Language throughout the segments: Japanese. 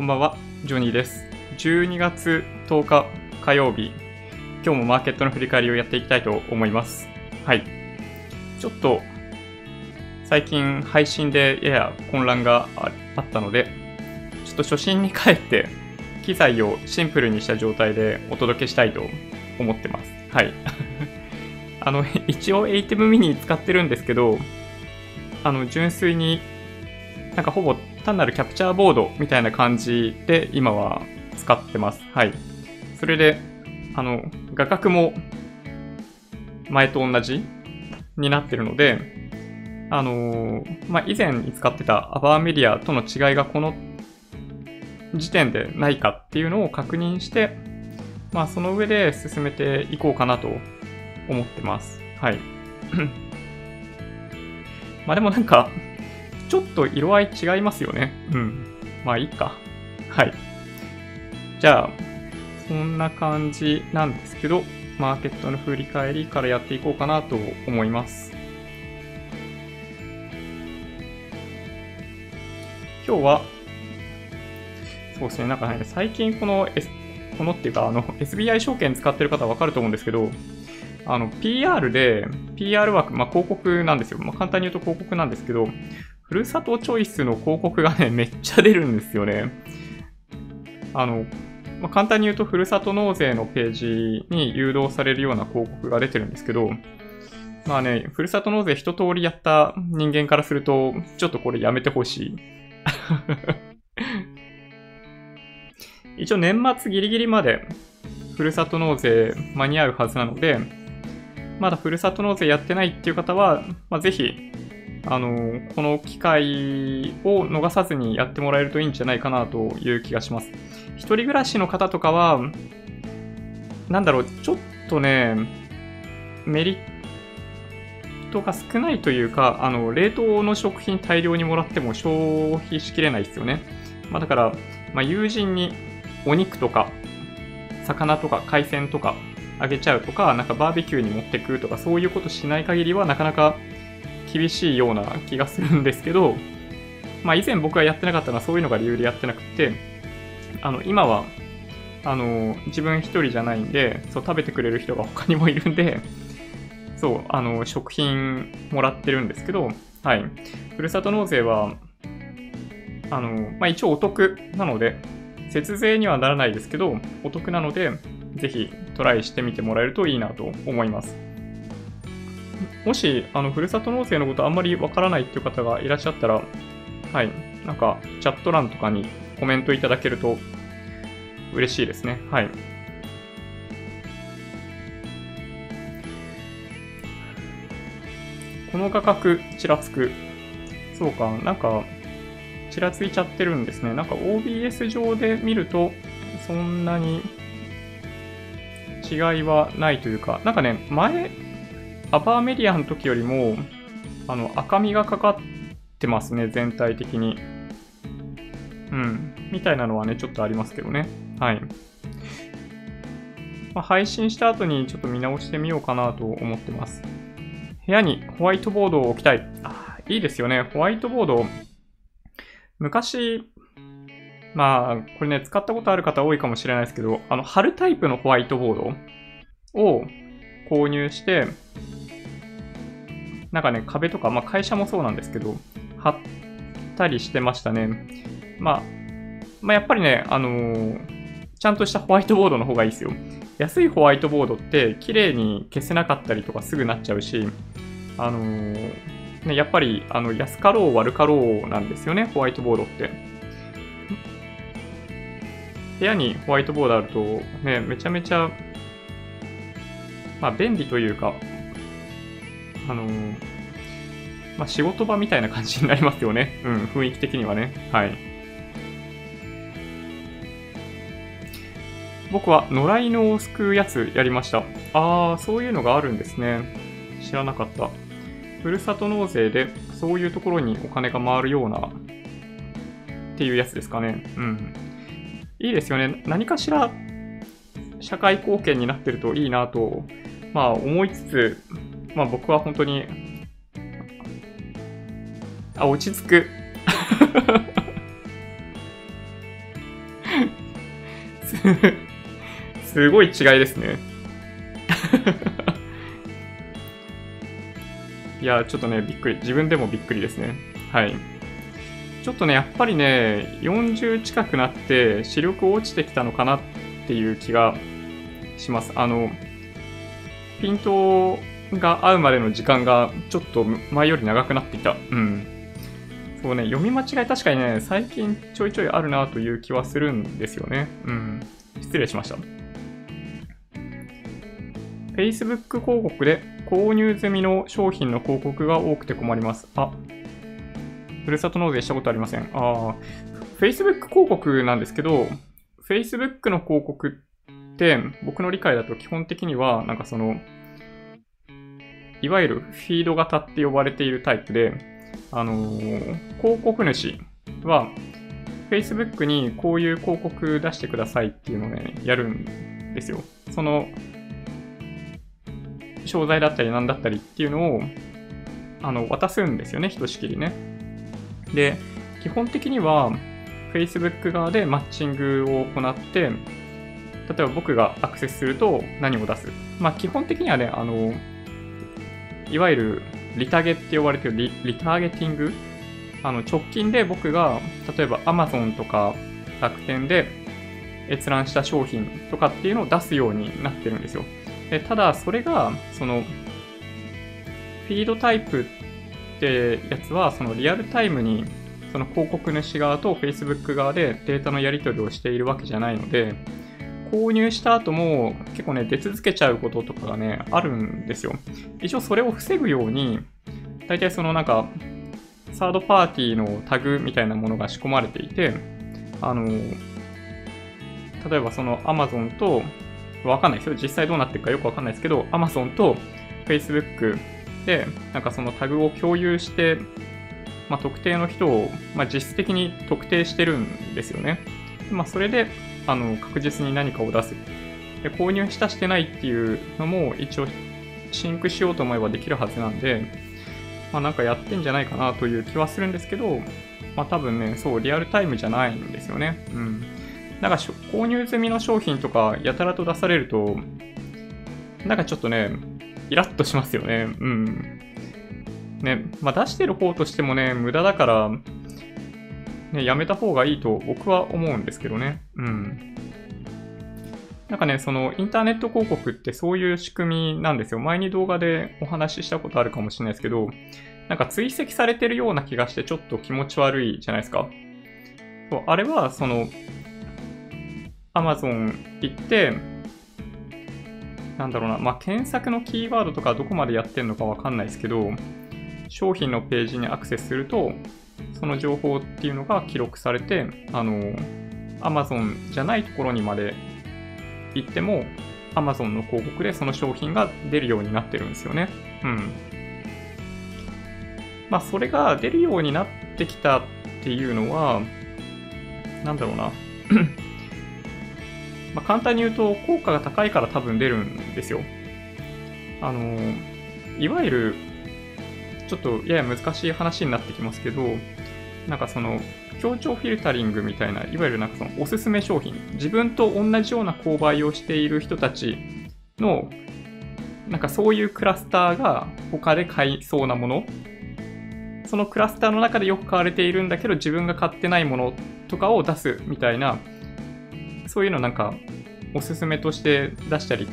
こんばんは、ジョニーです。12月10日火曜日、今日もマーケットの振り返りをやっていきたいと思います。はい。ちょっと、最近配信でやや混乱があったので、ちょっと初心に帰って、機材をシンプルにした状態でお届けしたいと思ってます。はい。あの、一応 ATEM mini 使ってるんですけど、あの、純粋になんかほぼ単なるキャプチャーボードみたいな感じで今は使ってます。はい。それで、あの、画角も前と同じになってるので、あのーまあ、以前に使ってたアバーメディアとの違いがこの時点でないかっていうのを確認して、まあ、その上で進めていこうかなと思ってます。はい。まあでもなんか、ちょっと色合い違いますよね。うん。まあいいか。はい。じゃあ、そんな感じなんですけど、マーケットの振り返りからやっていこうかなと思います。今日は、そうですね、なんかね、最近この、S、このっていうか、あの、SBI 証券使ってる方はわかると思うんですけど、あの、PR で、PR 枠、まあ、広告なんですよ。まあ、簡単に言うと広告なんですけど、ふるさとチョイスの広告がね、めっちゃ出るんですよね。あの、まあ、簡単に言うと、ふるさと納税のページに誘導されるような広告が出てるんですけど、まあね、ふるさと納税一通りやった人間からすると、ちょっとこれやめてほしい。一応年末ギリギリまでふるさと納税間に合うはずなので、まだふるさと納税やってないっていう方は、まあ、ぜひ、あの、この機会を逃さずにやってもらえるといいんじゃないかなという気がします。一人暮らしの方とかは、なんだろう、ちょっとね、メリットが少ないというか、あの、冷凍の食品大量にもらっても消費しきれないですよね。まあだから、まあ友人にお肉とか、魚とか海鮮とかあげちゃうとか、なんかバーベキューに持ってくとか、そういうことしない限りはなかなか厳しいような気がするんですけど、まあ以前僕がやってなかったのはそういうのが理由でやってなくて、あの、今は、あの、自分一人じゃないんで、そう、食べてくれる人が他にもいるんで、そう、あの、食品もらってるんですけど、はい。ふるさと納税は、あの、まあ一応お得なので、節税にはならないですけど、お得なので、ぜひトライしてみてもらえるといいなと思います。もし、あの、ふるさと納税のことあんまりわからないっていう方がいらっしゃったら、はい、なんか、チャット欄とかにコメントいただけると嬉しいですね。はい。この画角、ちらつく。そうか、なんか、ちらついちゃってるんですね。なんか OBS 上で見ると、そんなに違いはないというか、なんかね、前、アバーメディアの時よりも、あの、赤みがかかってますね、全体的に。うん。みたいなのはね、ちょっとありますけどね。はい。まあ、配信した後にちょっと見直してみようかなと思ってます。部屋にホワイトボードを置きたい。あいいですよね。ホワイトボード。昔、まあ、これね、使ったことある方多いかもしれないですけど、あの、貼るタイプのホワイトボードを購入して、なんかね、壁とか、まあ会社もそうなんですけど、貼ったりしてましたね。まあ、まあやっぱりね、あのーちゃんとしたホワイトボードの方がいいですよ。安いホワイトボードって綺麗に消せなかったりとかすぐなっちゃうし、あのーね、やっぱりあの安かろう悪かろうなんですよね、ホワイトボードって。部屋にホワイトボードあると、ね、めちゃめちゃ、まあ便利というか、あのーまあ仕事場みたいな感じになりますよね。うん、雰囲気的にはね。はい。僕は野良犬を救うやつやりました。あー、そういうのがあるんですね。知らなかった。ふるさと納税でそういうところにお金が回るようなっていうやつですかね。うん。いいですよね。何かしら社会貢献になってるといいなと、まあ思いつつ、まあ僕は本当に、あ、落ち着く。すごい違いですね。いや、ちょっとね、びっくり。自分でもびっくりですね。はい。ちょっとね、やっぱりね、40近くなって視力落ちてきたのかなっていう気がします。あの、ピントが合うまでの時間がちょっと前より長くなってきた。うん。そうね、読み間違い確かにね、最近ちょいちょいあるなという気はするんですよね。うん。失礼しました。Facebook 広告で購入済みの商品の広告が多くて困ります。あ、ふるさと納税したことありません。ああ、Facebook 広告なんですけど、Facebook の広告って僕の理解だと基本的にはなんかそのいわゆるフィード型って呼ばれているタイプで、あのー、広告主は Facebook にこういう広告出してくださいっていうのをね、やるんですよ。その商材だったり何だったりっていうのをあの渡すんですよね、ひとしきりね。で、基本的には Facebook 側でマッチングを行って、例えば僕がアクセスすると何を出す。まあ基本的にはね、あの、いわゆるリタゲって呼ばれてるリリターゲティング？あの直近で僕が例えば Amazon とか楽天で閲覧した商品とかっていうのを出すようになってるんですよ。でただそれがそのフィードタイプってやつはそのリアルタイムにその広告主側と Facebook 側でデータのやり取りをしているわけじゃないので購入した後も結構ね、出続けちゃうこととかがね、あるんですよ。一応それを防ぐように、大体そのなんか、サードパーティーのタグみたいなものが仕込まれていて、あの、例えばその Amazon と、わかんないですよ。実際どうなってるかよくわかんないですけど、Amazon と Facebook で、なんかそのタグを共有して、まあ、特定の人を、まあ、実質的に特定してるんですよね。まあ、それで、あの確実に何かを出す。で購入したしてないっていうのも一応シンクしようと思えばできるはずなんで、まあなんかやってんじゃないかなという気はするんですけど、まあ多分ね、そう、リアルタイムじゃないんですよね。うん。なんか購入済みの商品とかやたらと出されると、なんかちょっとね、イラッとしますよね。うん。ね、まあ出してる方としてもね、無駄だから、ね、やめた方がいいと僕は思うんですけどね。うん。なんかね、そのインターネット広告ってそういう仕組みなんですよ。前に動画でお話ししたことあるかもしれないですけど、なんか追跡されてるような気がしてちょっと気持ち悪いじゃないですか。そうあれは、その、Amazon 行って、なんだろうな、まあ、検索のキーワードとかどこまでやってんのかわかんないですけど、商品のページにアクセスすると、その情報っていうのが記録されて、あの、Amazon じゃないところにまで行っても、Amazon の広告でその商品が出るようになってるんですよね。うん。まあ、それが出るようになってきたっていうのは、なんだろうな。まあ、簡単に言うと、効果が高いから多分出るんですよ。あの、いわゆるちょっとやや難しい話になってきますけど、なんかその、協調フィルタリングみたいな、いわゆるなんかそのおすすめ商品、自分と同じような購買をしている人たちの、なんかそういうクラスターが他で買いそうなもの、そのクラスターの中でよく買われているんだけど自分が買ってないものとかを出すみたいな、そういうのなんかおすすめとして出したり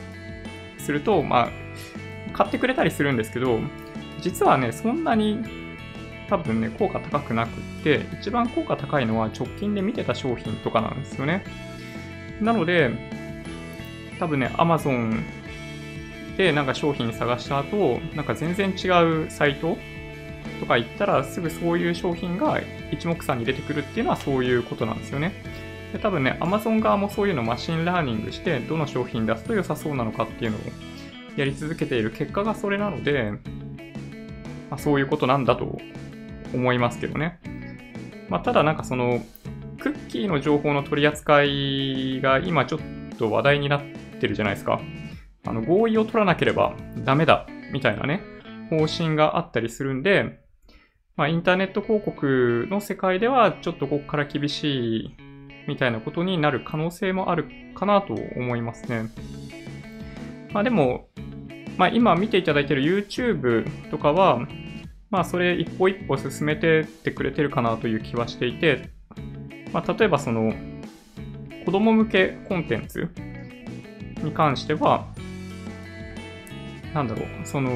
すると、まあ、買ってくれたりするんですけど、実はね、そんなに多分ね、効果高くなくって、一番効果高いのは直近で見てた商品とかなんですよね。なので、多分ね、Amazon でなんか商品探した後、なんか全然違うサイトとか行ったらすぐそういう商品が一目散に出てくるっていうのはそういうことなんですよね。で多分ね、Amazon 側もそういうのをマシンラーニングして、どの商品出すと良さそうなのかっていうのをやり続けている結果がそれなので、まあ、そういうことなんだと思いますけどね。まあ、ただなんかその、クッキーの情報の取り扱いが今ちょっと話題になってるじゃないですか。あの合意を取らなければダメだみたいなね、方針があったりするんで、まあ、インターネット広告の世界ではちょっとここから厳しいみたいなことになる可能性もあるかなと思いますね。まあでも、まあ今見ていただいている YouTube とかは、まあそれ一歩一歩進めてってくれてるかなという気はしていて、まあ例えばその子供向けコンテンツに関しては、なんだろう、その、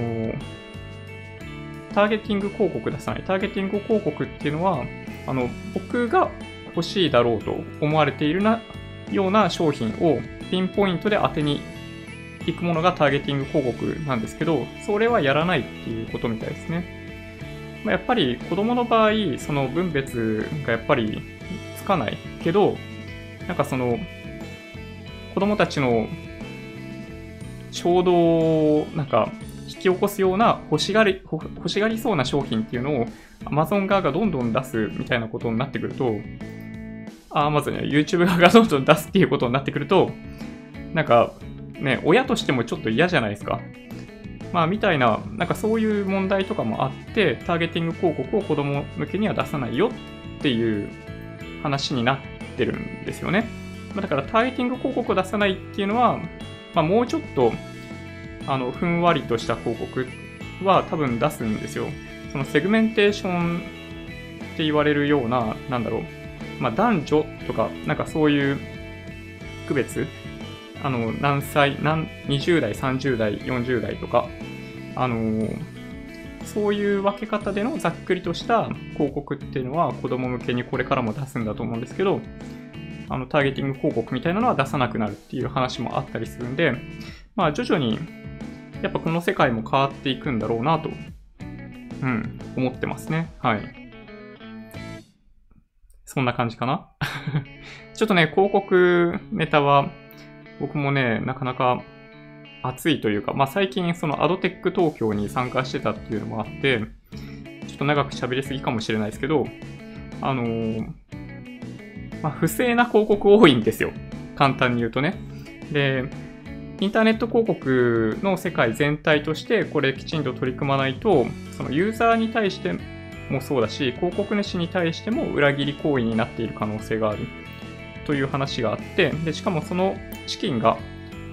ターゲティング広告出さない。ターゲティング広告っていうのは、あの、僕が欲しいだろうと思われているな、ような商品をピンポイントで当てに行くものがターゲティング広告なんですけど、それはやらないっていうことみたいですね。まあ、やっぱり子供の場合、その分別がやっぱりつかないけど、なんかその、子供たちの衝動をなんか引き起こすような欲しがり、欲しがりそうな商品っていうのを Amazon 側がどんどん出すみたいなことになってくると、あ、Amazon や YouTube 側がどんどん出すっていうことになってくると、なんかね、親としてもちょっと嫌じゃないですか。まあ、みたいな、なんかそういう問題とかもあって、ターゲティング広告を子供向けには出さないよっていう話になってるんですよね。だからターゲティング広告を出さないっていうのは、まあ、もうちょっと、あの、ふんわりとした広告は多分出すんですよ。そのセグメンテーションって言われるような、なんだろう、まあ、男女とか、なんかそういう区別、あの、何歳、何、20代、30代、40代とか、あのそういう分け方でのざっくりとした広告っていうのは子供向けにこれからも出すんだと思うんですけど、あの、ターゲティング広告みたいなのは出さなくなるっていう話もあったりするんで、まあ、徐々に、やっぱこの世界も変わっていくんだろうなと、うん、思ってますね。はい。そんな感じかな？ちょっとね、広告ネタは、僕もね、なかなか熱いというか、まあ最近そのアドテック東京に参加してたっていうのもあって、ちょっと長く喋りすぎかもしれないですけど、あのー、まあ、不正な広告多いんですよ。簡単に言うとね。で、インターネット広告の世界全体としてこれきちんと取り組まないと、そのユーザーに対してもそうだし、広告主に対しても裏切り行為になっている可能性があるという話があって、で、しかもその資金が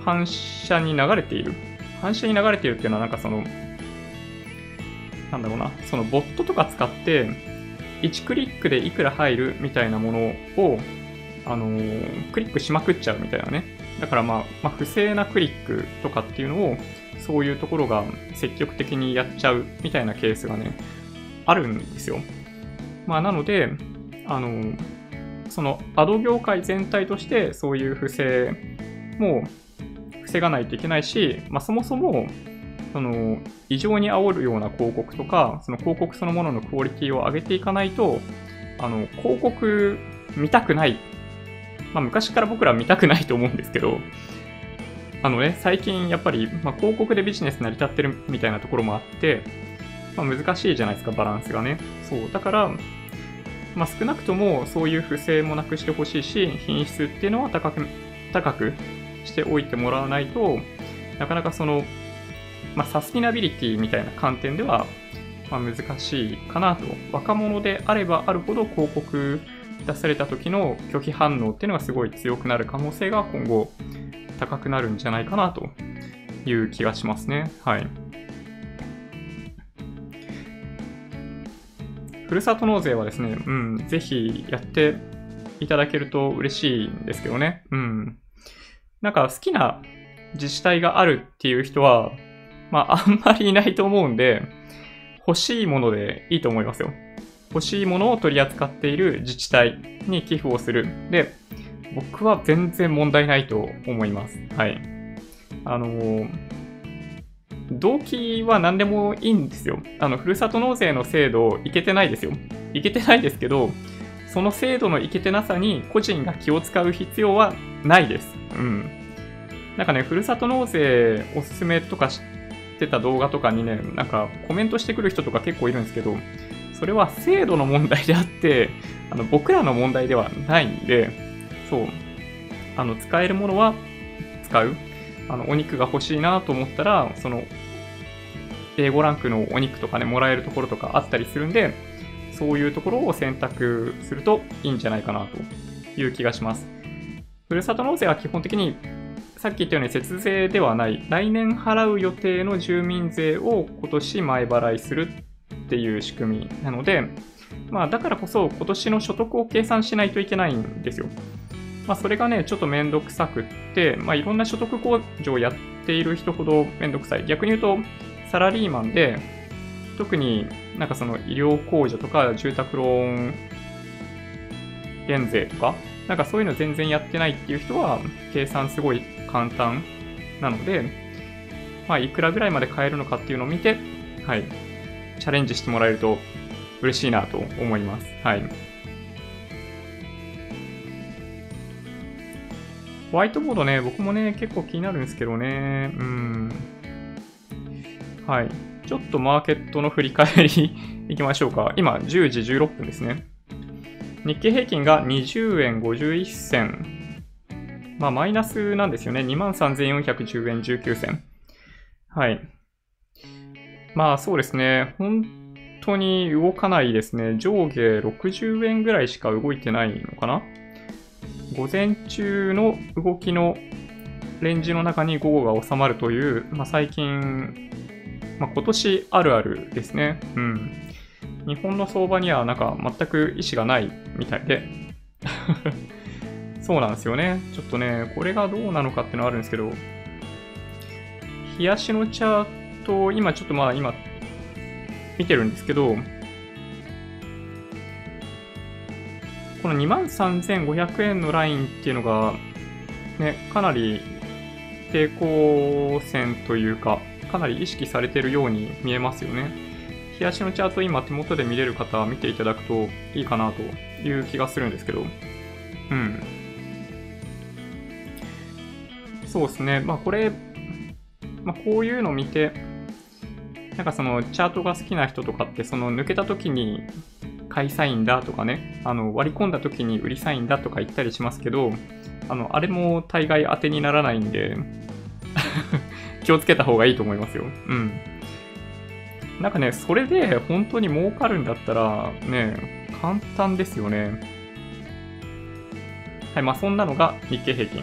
反射に流れている。反射に流れているっていうのはなんかその、なんだろうな、そのボットとか使って、1クリックでいくら入るみたいなものを、あのー、クリックしまくっちゃうみたいなね。だからまあ、まあ、不正なクリックとかっていうのを、そういうところが積極的にやっちゃうみたいなケースがね、あるんですよ。まあ、なので、あのー、そのアド業界全体としてそういう不正も防がないといけないし、まあ、そもそもその異常に煽るような広告とか、その広告そのもののクオリティを上げていかないと、あの、広告見たくない。まあ、昔から僕ら見たくないと思うんですけど、あのね、最近やっぱり、まあ、広告でビジネス成り立ってるみたいなところもあって、まあ、難しいじゃないですか、バランスがね。そう。だから、まあ、少なくともそういう不正もなくしてほしいし、品質っていうのは高く、高くしておいてもらわないと、なかなかそのまあ、サスティナビリティみたいな観点では、まあ、難しいかなと。若者であればあるほど広告出された時の拒否反応っていうのがすごい強くなる可能性が今後高くなるんじゃないかなという気がしますね。はい。ふるさと納税はですね、うん、ぜひやっていただけると嬉しいんですけどね。うん。なんか好きな自治体があるっていう人は、まあ、あんまりいないと思うんで、欲しいものでいいと思いますよ。欲しいものを取り扱っている自治体に寄付をする。で、僕は全然問題ないと思います。はい。あのー、動機は何でもいいんですよ。あの、ふるさと納税の制度、いけてないですよ。いけてないですけど、その制度のいけてなさに個人が気を使う必要はないです。うん。なんかね、ふるさと納税おすすめとかってた動画とかにね、なんかコメントしてくる人とか結構いるんですけど、それは制度の問題であって、あの僕らの問題ではないんで、そう、あの使えるものは使う。あのお肉が欲しいなと思ったら、その A5 ランクのお肉とかね、もらえるところとかあったりするんで、そういうところを選択するといいんじゃないかなという気がします。ふるさと納税は基本的にさっき言ったように節税ではない、来年払う予定の住民税を今年前払いするっていう仕組みなので、まあだからこそ今年の所得を計算しないといけないんですよ。まあそれがね、ちょっとめんどくさくって、まあいろんな所得控除をやっている人ほどめんどくさい。逆に言うと、サラリーマンで、特になんかその医療控除とか住宅ローン減税とか、なんかそういうの全然やってないっていう人は、計算すごい簡単なので、まあ、いくらぐらいまで買えるのかっていうのを見て、はい、チャレンジしてもらえると嬉しいなと思います。はい。ホワイトボードね、僕もね、結構気になるんですけどね、うん。はい。ちょっとマーケットの振り返り いきましょうか。今、10時16分ですね。日経平均が20円51銭。まあ、マイナスなんですよね。23,410円19銭。はい。まあ、そうですね。本当に動かないですね。上下60円ぐらいしか動いてないのかな午前中の動きのレンジの中に午後が収まるという、まあ、最近、まあ、今年あるあるですね。うん。日本の相場にはなんか全く意思がないみたいで そうなんですよね。ちょっとね、これがどうなのかっていうのはあるんですけど、冷やしのチャート、今ちょっとまあ今、見てるんですけど、この23,500円のラインっていうのが、ね、かなり抵抗線というか、かなり意識されてるように見えますよね。冷やしのチャート今手元で見れる方は見ていただくといいかなという気がするんですけど、うん。そうですね。まあこれ、まあこういうの見て、なんかそのチャートが好きな人とかって、その抜けた時に買いサインだとかね、あの割り込んだ時に売りサインだとか言ったりしますけど、あの、あれも大概当てにならないんで 気をつけた方がいいと思いますよ。うん。なんかね、それで本当に儲かるんだったら、ね、簡単ですよね。はい、まあそんなのが日経平均。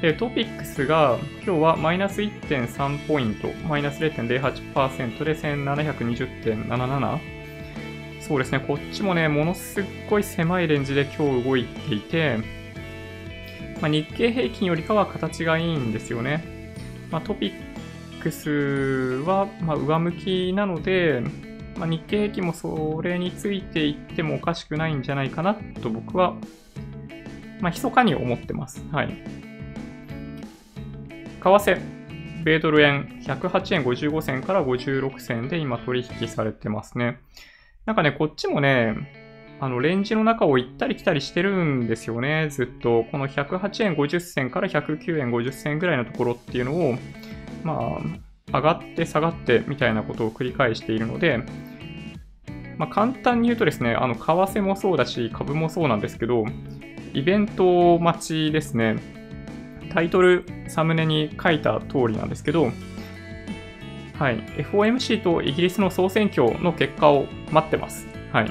で、トピックスが今日はマイナス1.3ポイント、マイナス0.08%で1720.77。そうですね、こっちもね、ものすっごい狭いレンジで今日動いていて、まあ、日経平均よりかは形がいいんですよね。まあ、トピックスは、ま上向きなので、まあ、日経平均もそれについていってもおかしくないんじゃないかなと僕は、まあ、密かに思ってます。はい。為替、米ドル円108円55銭から56銭で今取引されてますね。なんかね、こっちもね、あの、レンジの中を行ったり来たりしてるんですよね、ずっと。この108円50銭から109円50銭ぐらいのところっていうのを、まあ、上がって下がってみたいなことを繰り返しているので、まあ、簡単に言うとですね、あの、為替もそうだし、株もそうなんですけど、イベント待ちですね。タイトル、サムネに書いた通りなんですけど、はい、FOMC とイギリスの総選挙の結果を待ってます。はい。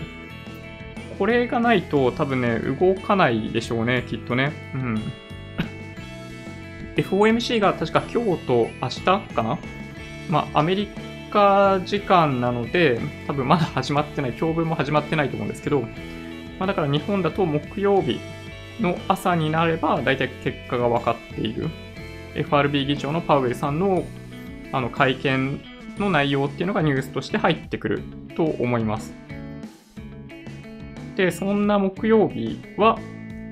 これがないと多分ね、動かないでしょうね、きっとね。うん。FOMC が確か今日と明日かな？まあ、アメリカ時間なので、多分まだ始まってない、教文も始まってないと思うんですけど、まあ、だから日本だと木曜日の朝になれば、大体結果が分かっている。FRB 議長のパウエルさんのあの会見の内容っていうのがニュースとして入ってくると思います。で、そんな木曜日は、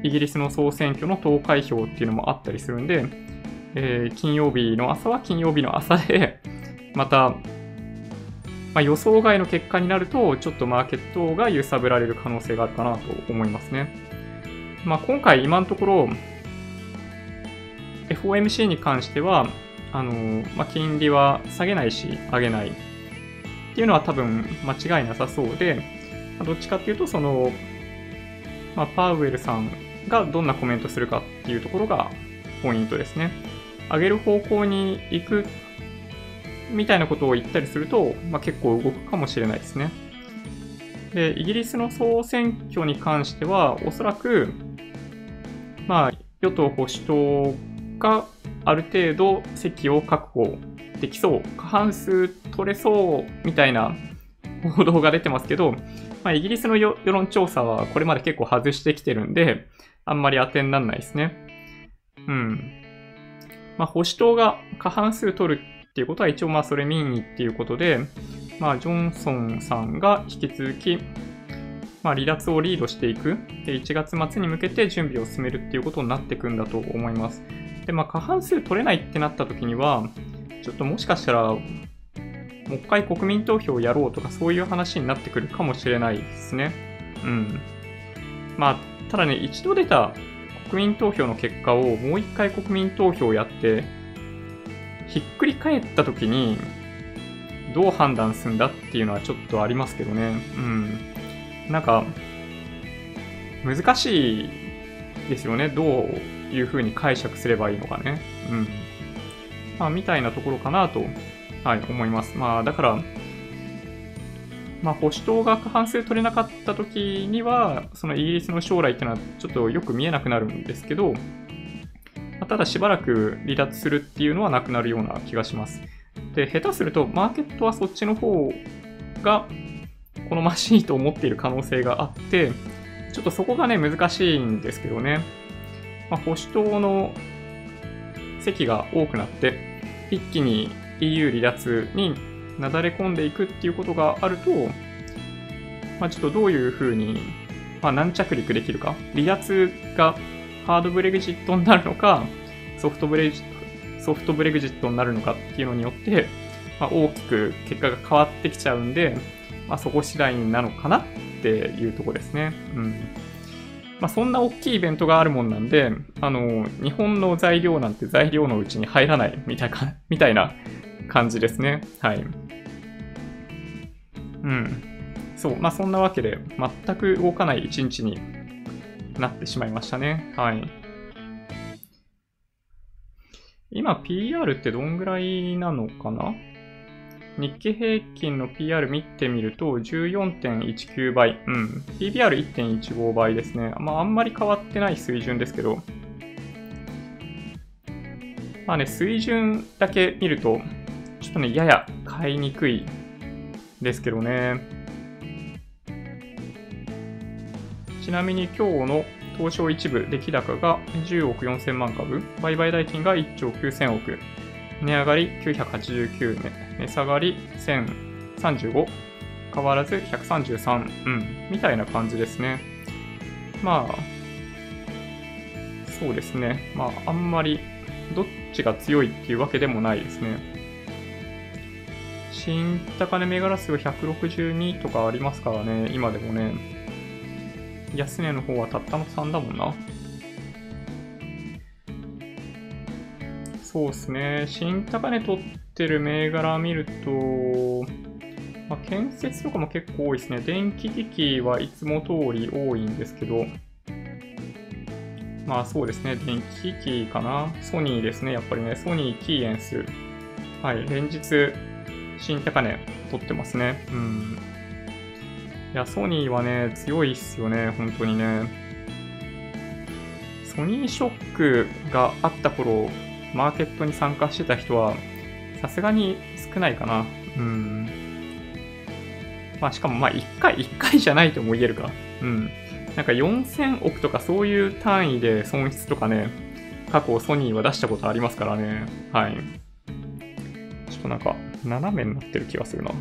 イギリスの総選挙の投開票っていうのもあったりするんで、えー、金曜日の朝は金曜日の朝で、また、まあ、予想外の結果になると、ちょっとマーケットが揺さぶられる可能性があるかなと思いますね。まあ、今回今のところ FOMC に関しては、あのまあ、金利は下げないし上げないっていうのは多分間違いなさそうで、どっちかっていうとその、まあ、パウエルさんがどんなコメントするかっていうところがポイントですね。上げる方向に行くみたいなことを言ったりすると、まあ、結構動くかもしれないですね。で、イギリスの総選挙に関しては、おそらくまあ、与党・保守党がある程度席を確保できそう、過半数取れそうみたいな報道が出てますけど、まあ、イギリスの世論調査はこれまで結構外してきてるんで、あんまり当てにならないですね。うん。まあ、保守党が過半数取るっていうことは一応まあそれ民意っていうことで、まあ、ジョンソンさんが引き続き、まあ、離脱をリードしていく。で、1月末に向けて準備を進めるっていうことになっていくんだと思います。で、まあ、過半数取れないってなった時には、ちょっともしかしたら、もう一回国民投票をやろうとかそういう話になってくるかもしれないですね。うん。まあ、ただね、一度出た国民投票の結果をもう一回国民投票をやって、ひっくり返った時に、どう判断するんだっていうのはちょっとありますけどね。うん。なんか、難しいですよね。どういうふうに解釈すればいいのかね。うん。まあ、みたいなところかなと、はい、思います。まあ、だから、まあ、保守党が過半数取れなかった時には、そのイギリスの将来っていうのはちょっとよく見えなくなるんですけど、ま、ただしばらく離脱するっていうのはなくなるような気がします。で、下手すると、マーケットはそっちの方が好ましいと思っている可能性があって、ちょっとそこがね、難しいんですけどね。まあ、保守党の席が多くなって、一気に EU 離脱になだれ込んでいくっていうことがあると、まあ、ちょっとどういうふうに、まあ、軟着陸できるか。離脱がハードブレグジットになるのか、ソフトブレソフトブレグジットになるのかっていうのによって、まあ、大きく結果が変わってきちゃうんで、まあ、そこ次第なのかなっていうとこですね。うん。まあ、そんな大きいイベントがあるもんなんで、あの、日本の材料なんて材料のうちに入らないみたいか、みたいな感じですね。はい。うん。そう。まあ、そんなわけで、全く動かない一日になってしまいましたね。はい。今 PR ってどんぐらいなのかな？日経平均の PR 見てみると14.19倍。うん。PBR1.15 倍ですね。まあ、あんまり変わってない水準ですけど。まあね、水準だけ見ると、ちょっとね、やや買いにくいですけどね。ちなみに今日の東証一部出来高が10億4000万株、売買代金が1兆9000億。値上がり989年、値下がり1035、変わらず133、うん、みたいな感じですね。まあ、そうですね。まあ、あんまりどっちが強いっていうわけでもないですね。新高値銘柄数は162とかありますからね、今でもね。安値の方はたったの3だもんな。そうですね。新高値取ってる銘柄見ると、まあ、建設とかも結構多いですね。電気機器はいつも通り多いんですけど、まあそうですね。電気機器かな。ソニーですね。やっぱりね。ソニー、キーエンス。はい。連日、新高値取ってますね。うん。いや、ソニーはね、強いっすよね。本当にね。ソニーショックがあった頃、マーケットに参加してた人は、さすがに少ないかな。うん。まあ、しかも、まあ、1回、1回じゃないとも言えるか。うん。なんか4000億とかそういう単位で損失とかね、過去ソニーは出したことありますからね。はい。ちょっとなんか、斜めになってる気がするな。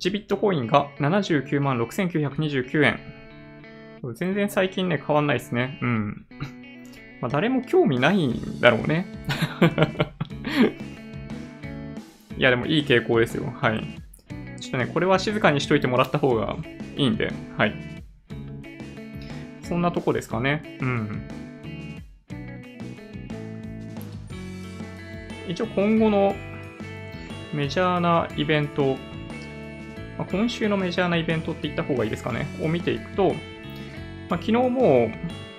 1ビットコインが79万6929円。全然最近ね、変わんないですね。うん。まあ、誰も興味ないんだろうね。いや、でもいい傾向ですよ。はい。ちょっとね、これは静かにしといてもらった方がいいんで、はい。そんなとこですかね。うん。一応今後のメジャーなイベント、まあ、今週のメジャーなイベントって言った方がいいですかね、を見ていくと、まあ、昨日も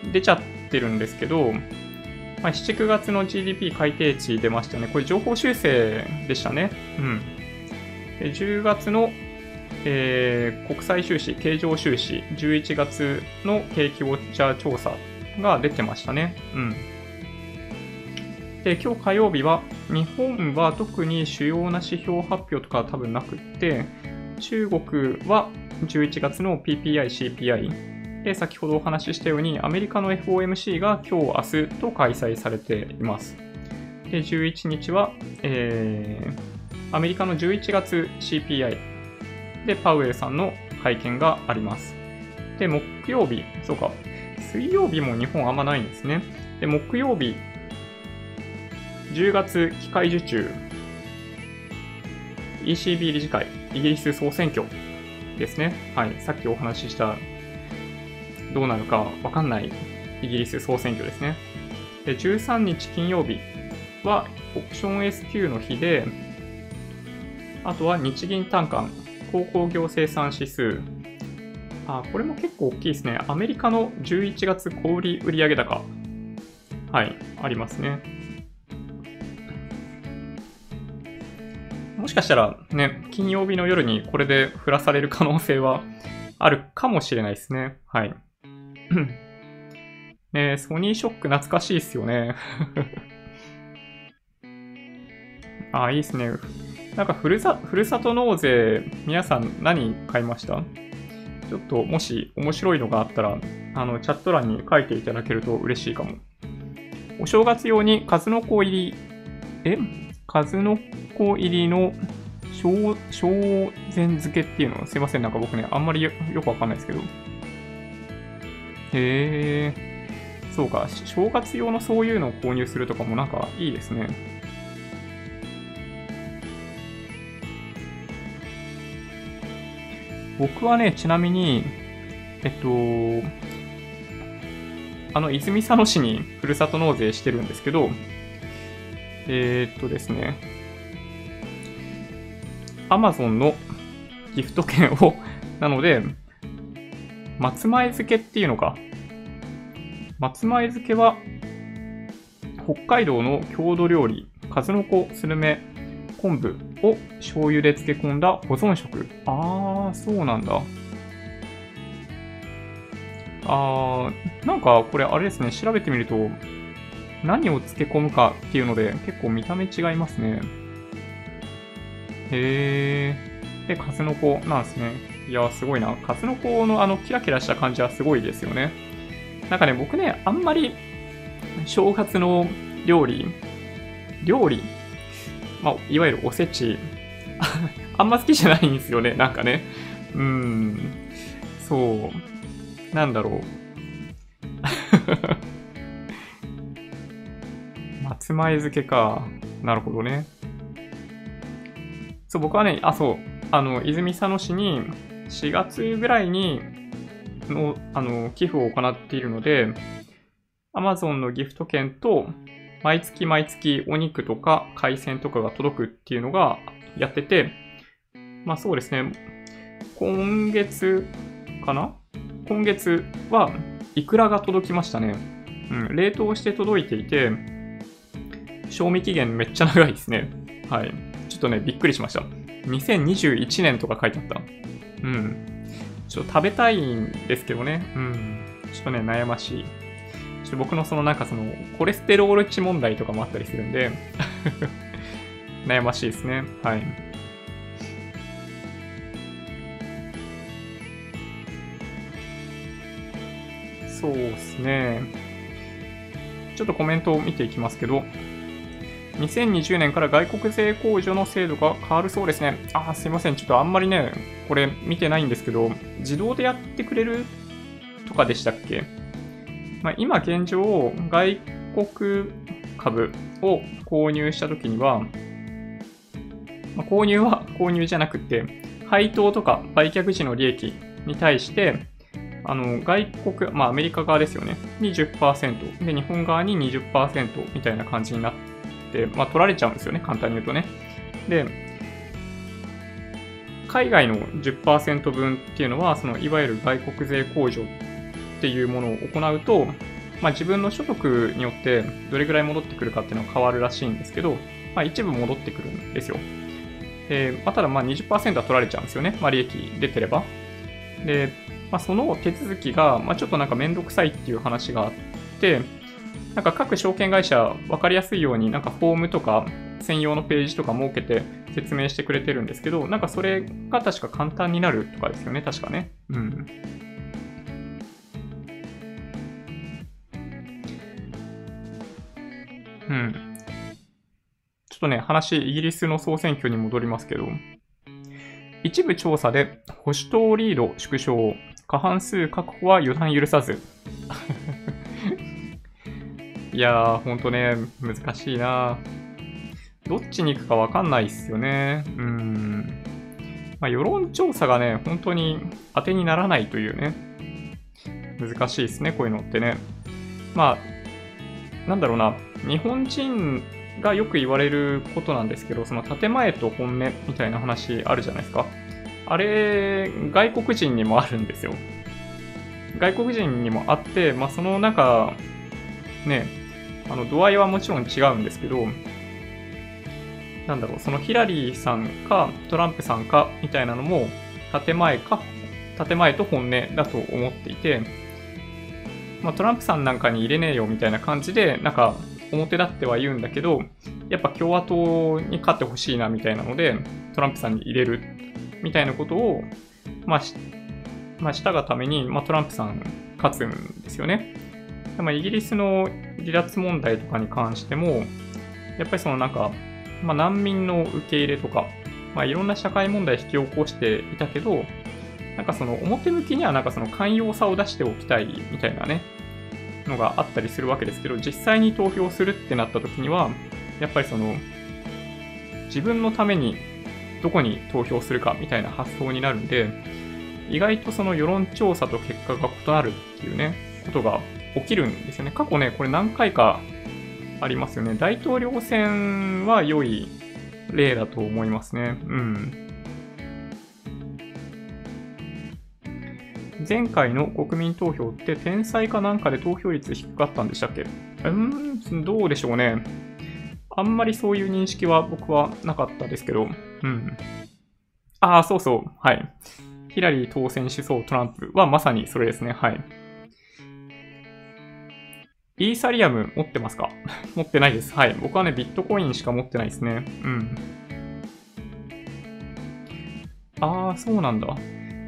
う出ちゃってるんですけど、まあ、7、9月の GDP 改定値出ましたね。これ情報修正でしたね。うん。で10月の、えー、国際収支、経常収支、11月の景気ウォッチャー調査が出てましたね。うん。で、今日火曜日は、日本は特に主要な指標発表とかは多分なくって、中国は11月の PPI、CPI、で、先ほどお話ししたように、アメリカの FOMC が今日、明日と開催されています。で、11日は、えー、アメリカの11月 CPI で、パウエルさんの会見があります。で、木曜日、そうか、水曜日も日本あんまないんですね。で、木曜日、10月機械受注、ECB 理事会、イギリス総選挙ですね。はい、さっきお話しした、どうなるかわかんないイギリス総選挙ですね。で、13日金曜日はオプション S q の日で、あとは日銀単価、鉱工業生産指数。あ、これも結構大きいですね。アメリカの11月小売売上高。はい、ありますね。しかしたらね、金曜日の夜にこれで降らされる可能性はあるかもしれないですね。はい。ねソニーショック懐かしいっすよね。あ、いいっすね。なんかふるさ、ふるさと納税、皆さん何買いました？ちょっともし面白いのがあったら、あの、チャット欄に書いていただけると嬉しいかも。お正月用に数の子入り、え？数の子入りの小小膳漬けっていうのすいません、なんか僕ね、あんまりよくわかんないですけど。へえ、そうか、正月用のそういうのを購入するとかもなんかいいですね。僕はね、ちなみに、えっと、あの、泉佐野市にふるさと納税してるんですけど、えー、っとですね、Amazon のギフト券を、なので、松前漬けっていうのか。松前漬けは、北海道の郷土料理、数の子、スルメ、昆布を醤油で漬け込んだ保存食。あー、そうなんだ。あー、なんかこれあれですね、調べてみると、何を漬け込むかっていうので結構見た目違いますね。へー。で、数の子なんですね。いや、すごいな。数の子のあのキラキラした感じはすごいですよね。なんかね、僕ね、あんまり正月の料理、料理、まあ、いわゆるおせち、あんま好きじゃないんですよね、なんかね。うーん、そう、なんだろう。松前漬けか。なるほどね。そう、僕はね、あ、そう、あの、泉佐野市に4月ぐらいにの、あの、寄付を行っているので、Amazon のギフト券と、毎月毎月お肉とか海鮮とかが届くっていうのがやってて、まあそうですね、今月かな？今月はイクラが届きましたね。うん、冷凍して届いていて、賞味期限めっちゃ長いですね。はい。ちょっとね、びっくりしました。2021年とか書いてあった。うん。ちょっと食べたいんですけどね。うん。ちょっとね、悩ましい。ちょっと僕のそのなんかその、コレステロール値問題とかもあったりするんで 悩ましいですね。はい。そうですね。ちょっとコメントを見ていきますけど、2020年から外国税控除の制度が変わるそうですね。あ、すいません。ちょっとあんまりね、これ見てないんですけど、自動でやってくれるとかでしたっけ？まあ、今現状、外国株を購入したときには、まあ、購入は購入じゃなくて、配当とか売却時の利益に対して、あの、外国、まあアメリカ側ですよね、に10%、で、日本側に20%みたいな感じになって、、まあ、取られちゃうんですよね、簡単に言うとね。で、海外の10%分っていうのは、そのいわゆる外国税控除っていうものを行うと、まあ、自分の所得によってどれぐらい戻ってくるかっていうのは変わるらしいんですけど、まあ、一部戻ってくるんですよ。で、まあ、ただま20%は取られちゃうんですよね。まあ、利益出てれば。で、まあ、その手続きが、まあ、ちょっとなんかめんどくさいっていう話があって、なんか各証券会社分かりやすいようになんかフォームとか専用のページとか設けて説明してくれてるんですけど、なんかそれが確か簡単になるとかですよね、確かね。うん。うん。ちょっとね、話、イギリスの総選挙に戻りますけど、一部調査で保守党リード縮小、過半数確保は予断許さず。いやー、ほんとね、難しいなどっちに行くかわかんないっすよね。うん。まあ、世論調査がね、本当に当てにならないというね。難しいですね、こういうのってね。まあ、なんだろうな。日本人がよく言われることなんですけど、その建前と本音みたいな話あるじゃないですか。あれ、外国人にもあるんですよ。外国人にもあって、まあ、その中、ね、あの、度合いはもちろん違うんですけど、なんだろう、そのヒラリーさんかトランプさんかみたいなのも、建前か、建前と本音だと思っていて、まあ、トランプさんなんかに入れねえよみたいな感じで、なんか表立っては言うんだけど、やっぱ共和党に勝ってほしいなみたいなので、トランプさんに入れるみたいなことを、まあ、まあ、したがために、まあ、トランプさん勝つんですよね。まあ、イギリスの離脱問題とかに関しても、やっぱりそのなんか、まあ、難民の受け入れとか、まあ、いろんな社会問題引き起こしていたけど、なんかその表向きにはなんかその寛容さを出しておきたいみたいなね、のがあったりするわけですけど、実際に投票するってなった時には、やっぱりその、自分のためにどこに投票するかみたいな発想になるんで、意外とその世論調査と結果が異なるっていうね、ことが起きるんですよね。過去ね、これ何回かありますよね。大統領選は良い例だと思いますね。うん。前回の国民投票って天才かなんかで投票率低かったんでしたっけ？うん、どうでしょうね。あんまりそういう認識は僕はなかったですけど。うん。ああ、そうそう。はい。ヒラリー当選しそうトランプはまさにそれですね。はい。イーサリアム持ってますか？持ってないです。はい。僕はね、ビットコインしか持ってないですね。うん。ああ、そうなんだ。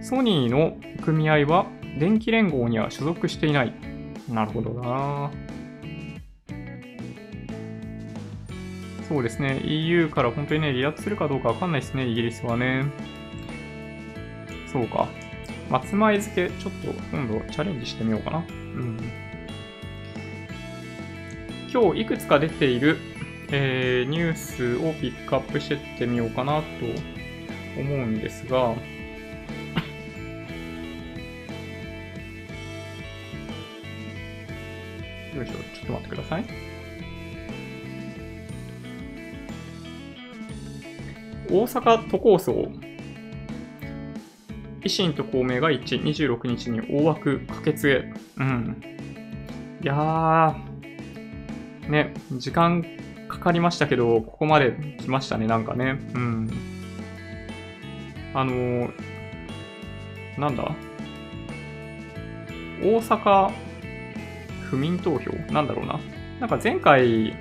ソニーの組合は電気連合には所属していない。なるほどな。そうですね。EU から本当にね、離脱するかどうかわかんないですね、イギリスはね。そうか。松前漬け、ちょっと今度チャレンジしてみようかな。うん。今日いくつか出ている、えー、ニュースをピックアップしてってみようかなと思うんですが、よいしょ、ちょっと待ってください。大阪都構想。維新と公明が一致、26日に大枠可決へ。うん。いやー、ね、時間かかりましたけど、ここまで来ましたね、なんかね。うん。あのー、なんだ？大阪府民投票？なんだろうな。なんか前回、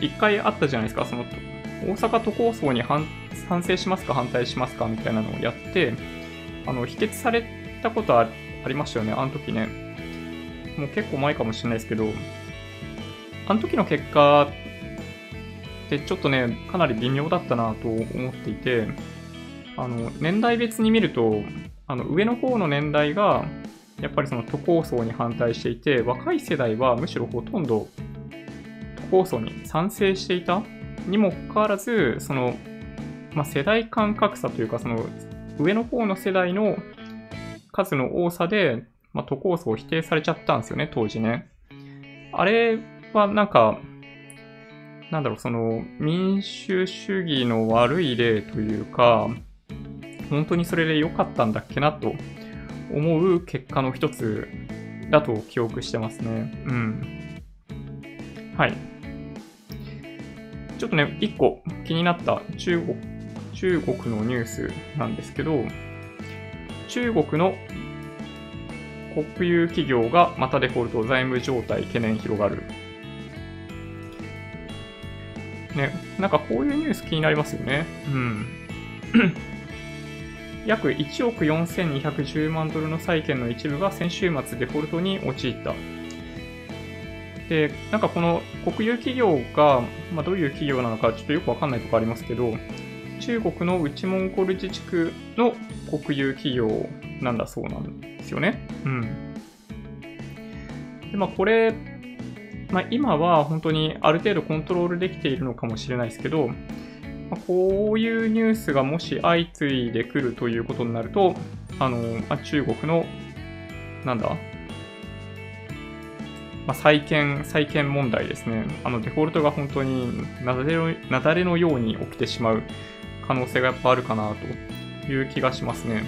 一回あったじゃないですか、その、大阪都構想に反賛成しますか反対しますかみたいなのをやって、あの、否決されたことありましたよね、あの時ね。もう結構前かもしれないですけど、あの時の結果ってちょっとね、かなり微妙だったなと思っていて、あの、年代別に見ると、あの、上の方の年代が、やっぱりその都構想に反対していて、若い世代はむしろほとんど都構想に賛成していた？にもかかわらず、その、まあ、世代間格差というか、その、上の方の世代の数の多さで、まあ、都構想を否定されちゃったんですよね、当時ね。あれはなんか、なんだろう、その民主主義の悪い例というか、本当にそれで良かったんだっけなと思う結果の一つだと記憶してますね。うん。はい。ちょっとね、一個気になった中国、中国のニュースなんですけど、中国の国有企業がまたデフォルト財務状態懸念広がる。ね、なんかこういうニュース気になりますよね。うん。約1億4210万ドルの債券の一部が先週末デフォルトに陥った。で、なんかこの国有企業が、まあ、どういう企業なのかちょっとよくわかんないとこありますけど、中国の内モンゴル自治区の国有企業なんだそうなんですよね。うん。で、まあこれ、まあ今は本当にある程度コントロールできているのかもしれないですけど、まあ、こういうニュースがもし相次いでくるということになると、あの、まあ、中国の、なんだ、まあ、債権、債権問題ですね。あの、デフォルトが本当になだれの、なだれのように起きてしまう可能性がやっぱあるかなという気がしますね。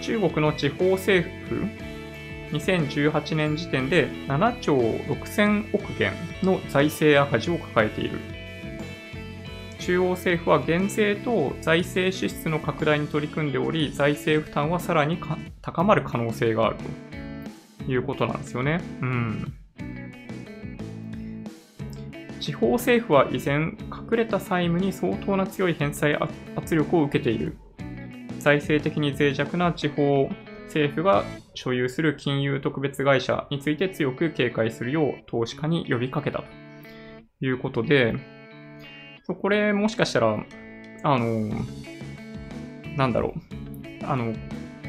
中国の地方政府、2018年時点で7兆6000億元の財政赤字を抱えている。中央政府は減税と財政支出の拡大に取り組んでおり、財政負担はさらに高まる可能性があるということなんですよね。うん。地方政府は依然、隠れた債務に相当な強い返済圧力を受けている。財政的に脆弱な地方政府が所有する金融特別会社について強く警戒するよう投資家に呼びかけたということで、これもしかしたら、あの、なんだろう、あの、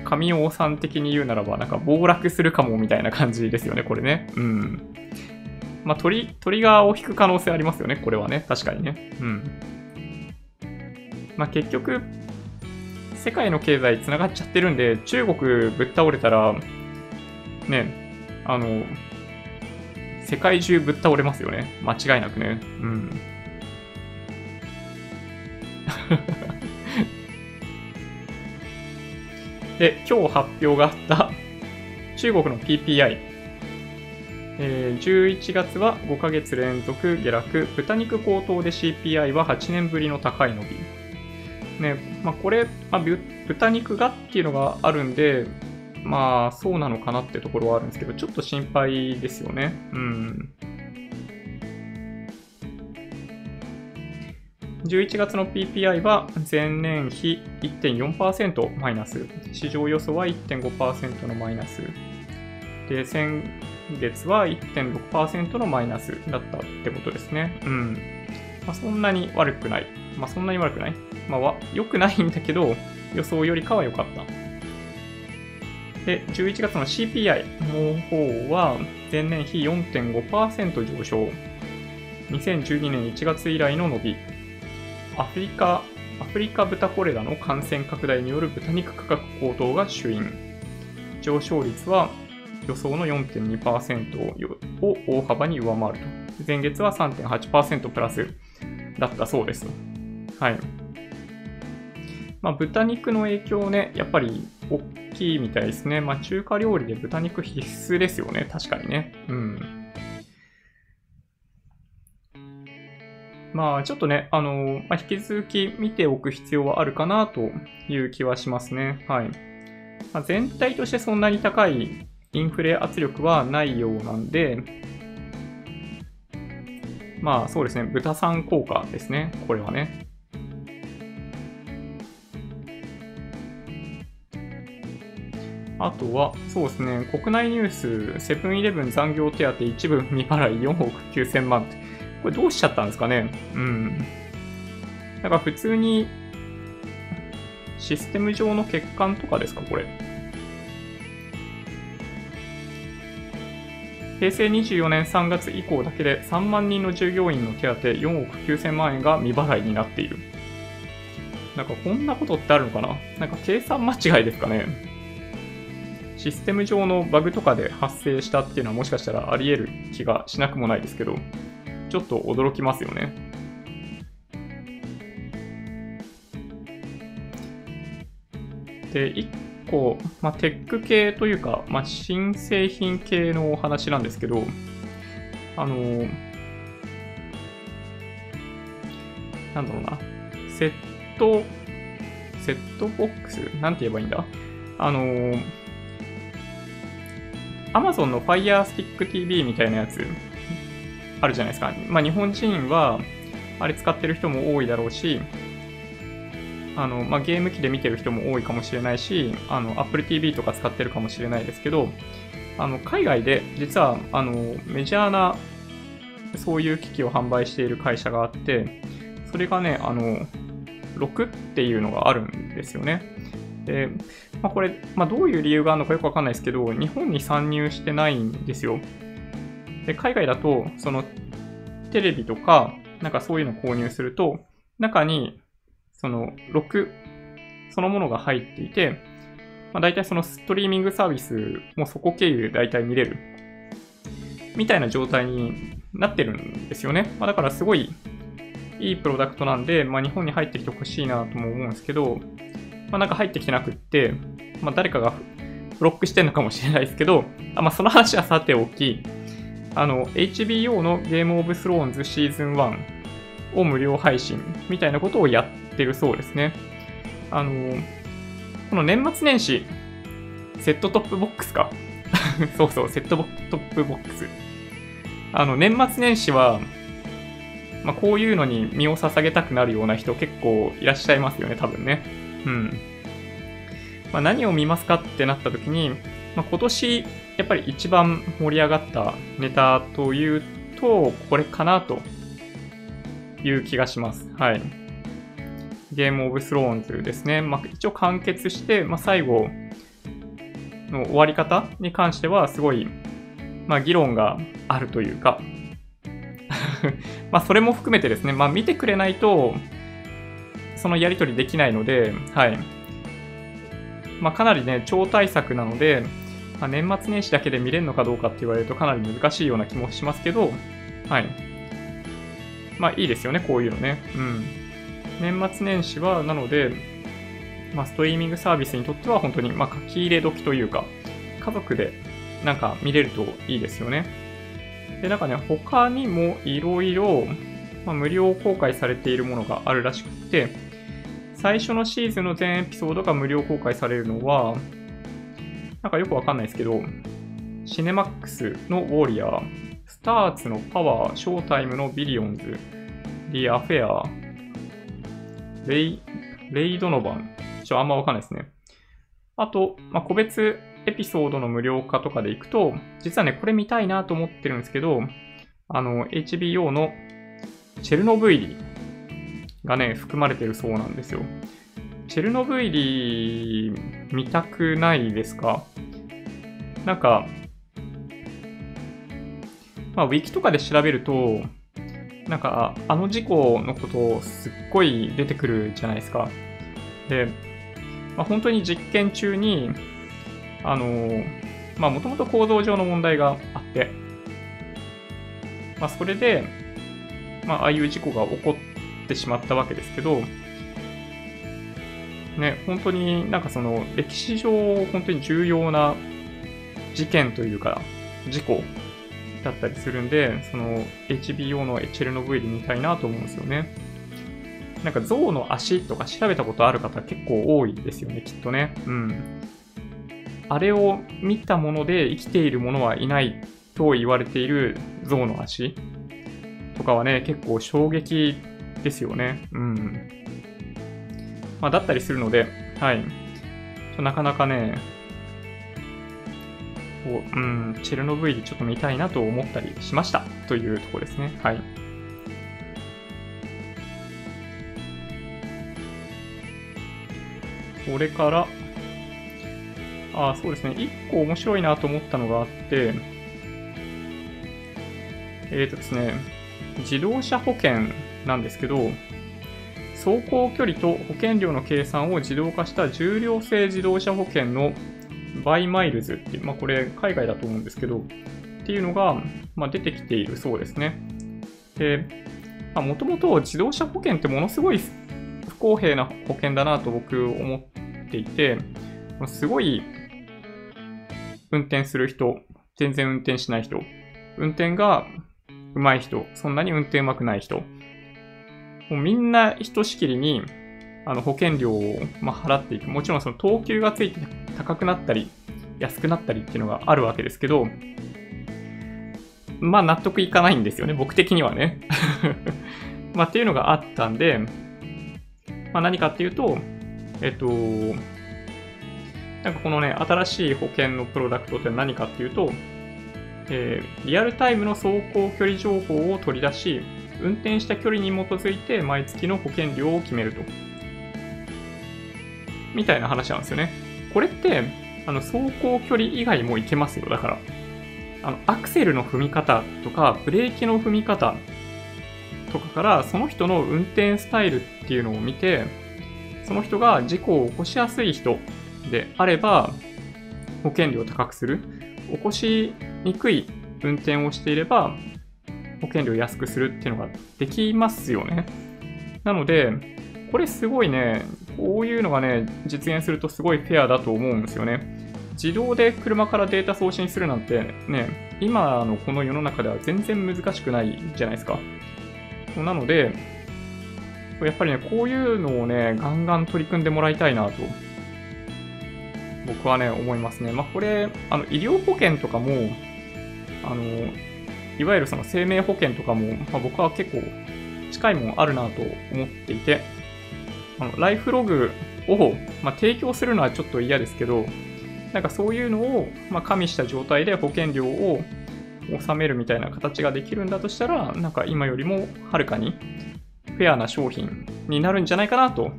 神王さん的に言うならば、なんか暴落するかもみたいな感じですよね、これね。うん。まあ、トリ、トリガーを引く可能性ありますよね、これはね。確かにね。うん。まあ、結局、世界の経済繋がっちゃってるんで、中国ぶっ倒れたら、ね、あの、世界中ぶっ倒れますよね。間違いなくね。うん。で、今日発表があった中国の PPI。えー、11月は5ヶ月連続下落、豚肉高騰で CPI は8年ぶりの高い伸び。ね、まあ、これ、まあ、豚肉がっていうのがあるんで、まあ、そうなのかなってところはあるんですけど、ちょっと心配ですよね。うん。11月の PPI は前年比1.4%マイナス。市場予想は1.5%のマイナス。で、先月は1.6%のマイナスだったってことですね。うん。まあ、そんなに悪くない。まあ、そんなに悪くないまあ、良くないんだけど、予想よりかは良かった。で、11月の CPI の方は、前年比4.5%上昇。2012年1月以来の伸び。アフリカ、アフリカ豚コレラの感染拡大による豚肉価格高騰が主因。上昇率は予想の4.2%を大幅に上回ると。前月は3.8%プラスだったそうです。はい。まあ、豚肉の影響ね、やっぱり大きいみたいですね。まあ、中華料理で豚肉必須ですよね。確かにね。うん。まあ、ちょっとね、あの、まあ、引き続き見ておく必要はあるかなという気はしますね。はい。まあ、全体としてそんなに高いインフレ圧力はないようなんで、まあそうですね、豚さん効果ですね、これはね。あとは、そうですね、国内ニュース、セブンイレブン残業手当一部未払い4億9000万って、これどうしちゃったんですかね？うん。なんか普通に、システム上の欠陥とかですかこれ。平成24年3月以降だけで3万人の従業員の手当4億9000万円が未払いになっている。なんかこんなことってあるのかな？なんか計算間違いですかね？システム上のバグとかで発生したっていうのはもしかしたらあり得る気がしなくもないですけど、ちょっと驚きますよね。で、1構、まあ、テック系というか、まあ、新製品系のお話なんですけど、あのー、なんだろうな、セット、セットボックス？なんて言えばいいんだ？あのー、Amazon の Fire Stick TV みたいなやつ、あるじゃないですか。まあ、日本人は、あれ使ってる人も多いだろうし、あの、まあ、ゲーム機で見てる人も多いかもしれないし、あの、Apple TV とか使ってるかもしれないですけど、あの、海外で実は、あの、メジャーな、そういう機器を販売している会社があって、それがね、あの、6っていうのがあるんですよね。で、まあ、これ、まあ、どういう理由があるのかよくわかんないですけど、日本に参入してないんですよ。で、海外だと、その、テレビとか、なんかそういうのを購入すると、中に、その、6そのものが入っていて、まあ、大体そのストリーミングサービスもそこ経由で大体見れる。みたいな状態になってるんですよね。まあ、だからすごいいいプロダクトなんで、まあ、日本に入ってきてほしいなとも思うんですけど、まあ、なんか入ってきてなくって、まあ、誰かがブロックしてんのかもしれないですけど、あまあ、その話はさておき、あの、HBO のゲームオブスローンズシーズン1を無料配信みたいなことをやってるそうですね。あの、この年末年始、セットトップボックスか？そうそう、セットトップボックス。あの、年末年始は、まあ、こういうのに身を捧げたくなるような人結構いらっしゃいますよね、多分ね。うん。まあ、何を見ますかってなった時に、まあ、今年やっぱり一番盛り上がったネタというと、これかなという気がします。はい。ゲームオブスローンズですね。まあ、一応完結して、まあ、最後の終わり方に関してはすごい、まあ、議論があるというか ま、それも含めてですね、ま、見てくれないと、そのやり取りできないので、はい。まあ、かなりね、超大作なので、まあ、年末年始だけで見れるのかどうかって言われるとかなり難しいような気もしますけど、はい。まあいいですよね、こういうのね。うん。年末年始は、なので、まあストリーミングサービスにとっては本当に、ま書き入れ時というか、家族でなんか見れるといいですよね。で、なんかね、他にもいろいろ、まあ、無料公開されているものがあるらしくて、最初のシーズンの全エピソードが無料公開されるのは、なんかよくわかんないですけど、シネマックスのウォーリアー、スターツのパワー、ショータイムのビリオンズ、ジ・アフェア、レイ、レイドノバン。ちょ、あんまわかんないですね。あと、まあ、個別エピソードの無料化とかでいくと、実はね、これ見たいなと思ってるんですけど、あの、HBO のチェルノブイリがね、含まれてるそうなんですよ。チェルノブイリ見たくないですか？なんか、まあ、ウィキとかで調べると、なんか、あの事故のことすっごい出てくるじゃないですか。で、まあ、本当に実験中に、あの、まあ、もともと構造上の問題があって、まあ、それで、まあ、ああいう事故が起こってしまったわけですけど、ね、本当になんかその歴史上本当に重要な事件というか事故だったりするんで、その HBO のチェルノブイリ見たいなと思うんですよね。なんか象の足とか調べたことある方結構多いですよね、きっとね。うん。あれを見たもので生きているものはいないと言われている象の足とかはね、結構衝撃ですよね。うん。まあ、だったりするので、はい。なかなかね、こう、うん、チェルノブイリちょっと見たいなと思ったりしましたというところですね。はい。それから、あ、そうですね。一個面白いなと思ったのがあって、えっ、ー、とですね、自動車保険なんですけど、走行距離と保険料の計算を自動化した従量制自動車保険のバイマイルズっていう、まあ、これ海外だと思うんですけど、っていうのが、まあ、出てきているそうですね。で、もともと自動車保険ってものすごい不公平な保険だなと僕思っていて、すごい運転する人、全然運転しない人、運転が上手い人、そんなに運転上手くない人、もうみんなひとしきりにあの保険料をま払っていく。もちろんその等級がついて高くなったり、安くなったりっていうのがあるわけですけど、まあ納得いかないんですよね、僕的にはね。まあっていうのがあったんで、まあ何かっていうと、えっと、なんかこのね、新しい保険のプロダクトって何かっていうと、えー、リアルタイムの走行距離情報を取り出し、運転した距離に基づいて毎月の保険料を決めると。みたいな話なんですよね。これって、あの、走行距離以外もいけますよ。だから。あの、アクセルの踏み方とか、ブレーキの踏み方とかから、その人の運転スタイルっていうのを見て、その人が事故を起こしやすい人であれば、保険料を高くする。起こしにくい運転をしていれば、保険料安くするっていうのができますよね。なので、これすごいね、こういうのがね、実現するとすごいフェアだと思うんですよね。自動で車からデータ送信するなんてね、今のこの世の中では全然難しくないじゃないですか。なので、やっぱりね、こういうのをね、ガンガン取り組んでもらいたいなと、僕はね、思いますね。まあ、これ、あの、医療保険とかも、あの、いわゆるその生命保険とかも、まあ、僕は結構近いもんあるなと思っていて、あのライフログを、まあ、提供するのはちょっと嫌ですけど、なんかそういうのを、まあ、加味した状態で保険料を納めるみたいな形ができるんだとしたら、なんか今よりもはるかにフェアな商品になるんじゃないかなと、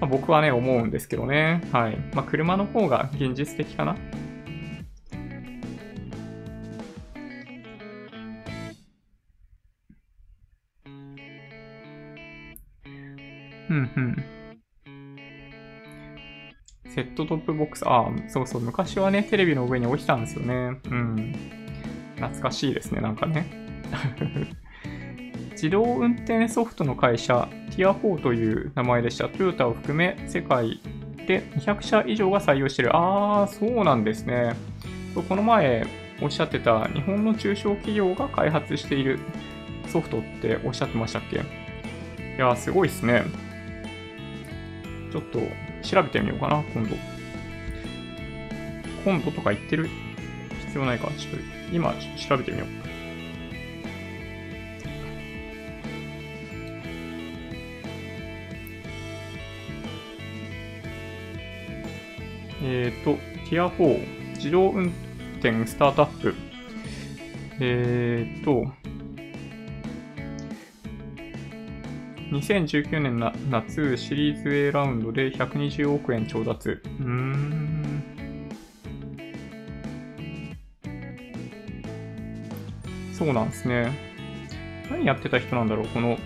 まあ、僕はね、思うんですけどね。はい。まあ、車の方が現実的かな。うんうん。セットトップボックス、ああ、そうそう、昔はね、テレビの上に置いてたんですよね。うん。懐かしいですね、なんかね。自動運転ソフトの会社、ティア4という名前でした。トヨタを含め、世界で200社以上が採用してる。ああ、そうなんですね。この前おっしゃってた日本の中小企業が開発しているソフトっておっしゃってましたっけ？いや、すごいっすね。ちょっと調べてみようかな、今度。今度とか言ってる？必要ないか。ちょっと今調べてみよう。えっ、ー、と、ティア4、自動運転スタートアップ。えっ、ー、と、2019年な夏シリーズ A ラウンドで120億円調達。うーん。そうなんですね。何やってた人なんだろうこの、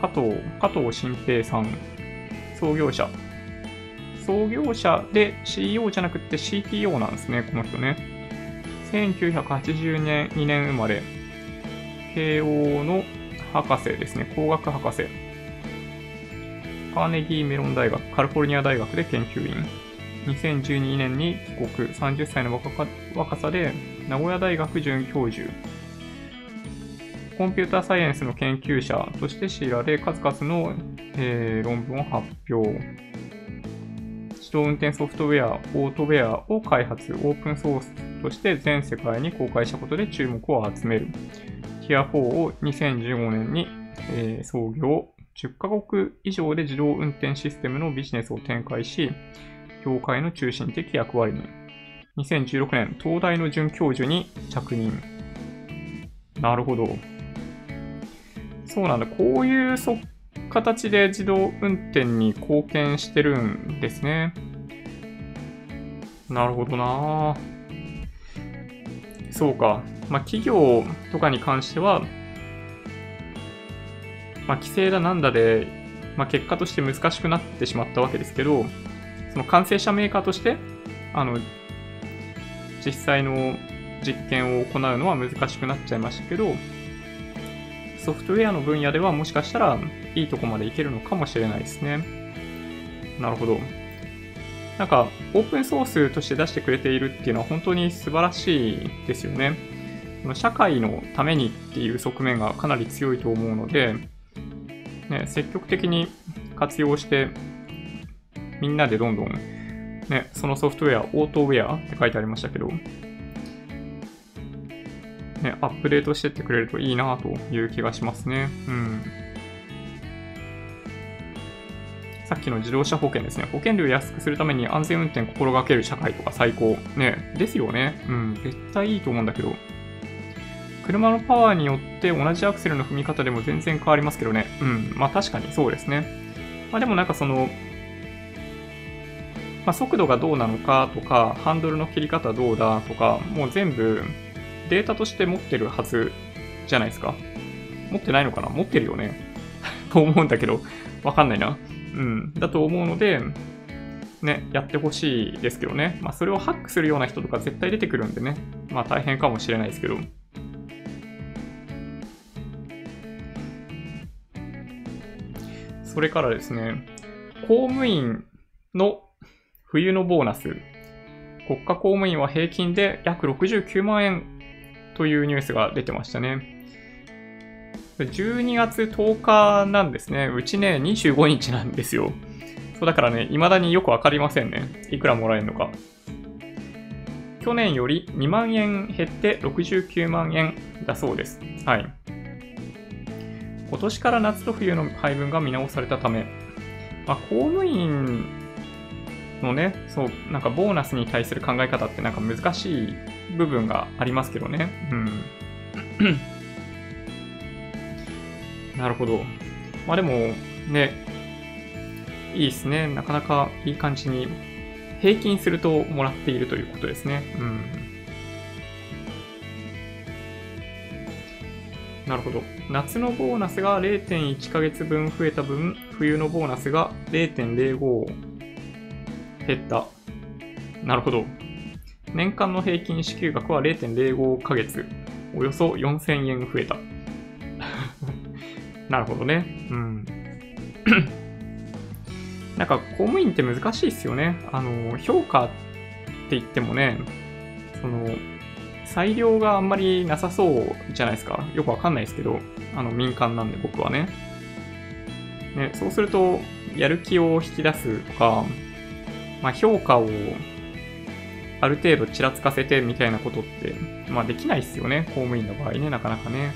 加藤、加藤新平さん、創業者。創業者で CEO じゃなくて CTO なんですね、この人ね。1980年、2年生まれ。慶応の博士ですね、工学博士。カーネギーメロン大学、カリフォルニア大学で研究員。2012年に帰国、30歳の若さで名古屋大学准教授。コンピューターサイエンスの研究者として知られ、数々の、えー、論文を発表。自動運転ソフトウェア、オートウェアを開発、オープンソースとして全世界に公開したことで注目を集める。ティア4を2015年に、えー、創業、10カ国以上で自動運転システムのビジネスを展開し、業界の中心的役割に。2016年、東大の准教授に着任。なるほど。そうなんだ。こういう形で自動運転に貢献してるんですね。なるほどなそうか。まあ、企業とかに関しては、まあ、規制だなんだで、まあ、結果として難しくなってしまったわけですけど、その完成者メーカーとして、あの、実際の実験を行うのは難しくなっちゃいましたけど、ソフトウェアの分野ではもしかしたらいいとこまでいけるのかもしれないですね。なるほど。なんか、オープンソースとして出してくれているっていうのは本当に素晴らしいですよね。社会のためにっていう側面がかなり強いと思うので、ね、積極的に活用して、みんなでどんどん、ね、そのソフトウェア、オートウェアって書いてありましたけど、ね、アップデートしてってくれるといいなという気がしますね。うん。さっきの自動車保険ですね。保険料安くするために安全運転心がける社会とか最高。ね、ですよね。うん、絶対いいと思うんだけど。車のパワーによって同じアクセルの踏み方でも全然変わりますけどね。うん。まあ確かにそうですね。まあでもなんかその、まあ、速度がどうなのかとか、ハンドルの切り方どうだとか、もう全部データとして持ってるはずじゃないですか。持ってないのかな？持ってるよね？と思うんだけど、わかんないな。うん。だと思うので、ね、やってほしいですけどね。まあ、それをハックするような人とか絶対出てくるんでね。まあ、大変かもしれないですけど。それからですね、公務員の冬のボーナス。国家公務員は平均で約69万円というニュースが出てましたね。12月10日なんですね。うちね、25日なんですよ。そうだからね、未だによくわかりませんね。いくらもらえるのか。去年より2万円減って69万円だそうです。はい。今年から夏と冬の配分が見直されたため、まあ、公務員のね、そう、なんかボーナスに対する考え方ってなんか難しい部分がありますけどね。うん。なるほど。まあでも、ね、いいですね。なかなかいい感じに、平均するともらっているということですね。うん。なるほど。夏のボーナスが0.1ヶ月分増えた分、冬のボーナスが0.05減った。なるほど。年間の平均支給額は0.05ヶ月、およそ4000円増えた。なるほどね。うん。なんか公務員って難しいっすよね。あの、評価って言ってもね、その、裁量があんまりなさそうじゃないですか。よくわかんないですけど、あの民間なんで僕はね。ね、そうすると、やる気を引き出すとか、まあ、評価をある程度ちらつかせてみたいなことって、まあできないっすよね。公務員の場合ね、なかなかね。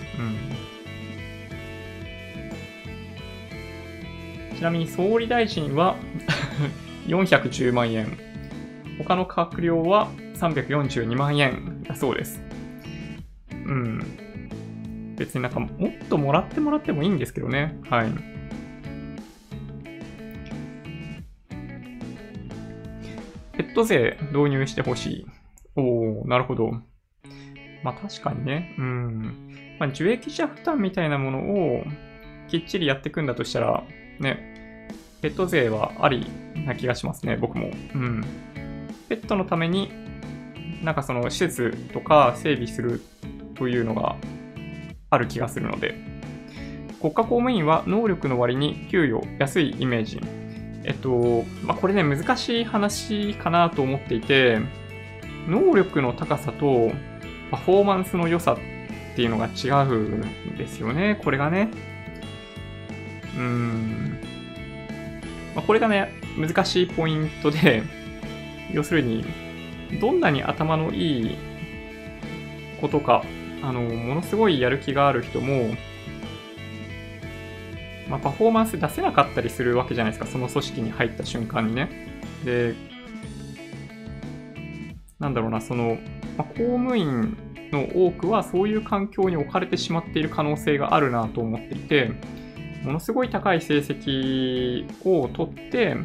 うん。ちなみに総理大臣は 410万円。他の閣僚は342万円だそうです。うん。別になんかもっともらってもらってもいいんですけどね。はい。ペット税導入してほしい。おー、なるほど。まあ確かにね。うん。まあ、受益者負担みたいなものをきっちりやっていくんだとしたら、ね、ペット税はありな気がしますね、僕も。うん。ペットのために、なんかその施設とか整備するというのがある気がするので、国家公務員は能力の割に給与安いイメージ。えっと、まあ、これね、難しい話かなと思っていて、能力の高さとパフォーマンスの良さっていうのが違うんですよね、これがね。うーん。まあ、これがね、難しいポイントで、要するに、どんなに頭のいいことか、あの、ものすごいやる気がある人も、まあ、パフォーマンス出せなかったりするわけじゃないですか、その組織に入った瞬間にね。で、なんだろうな、その、まあ、公務員の多くはそういう環境に置かれてしまっている可能性があるなと思っていて、ものすごい高い成績を取って、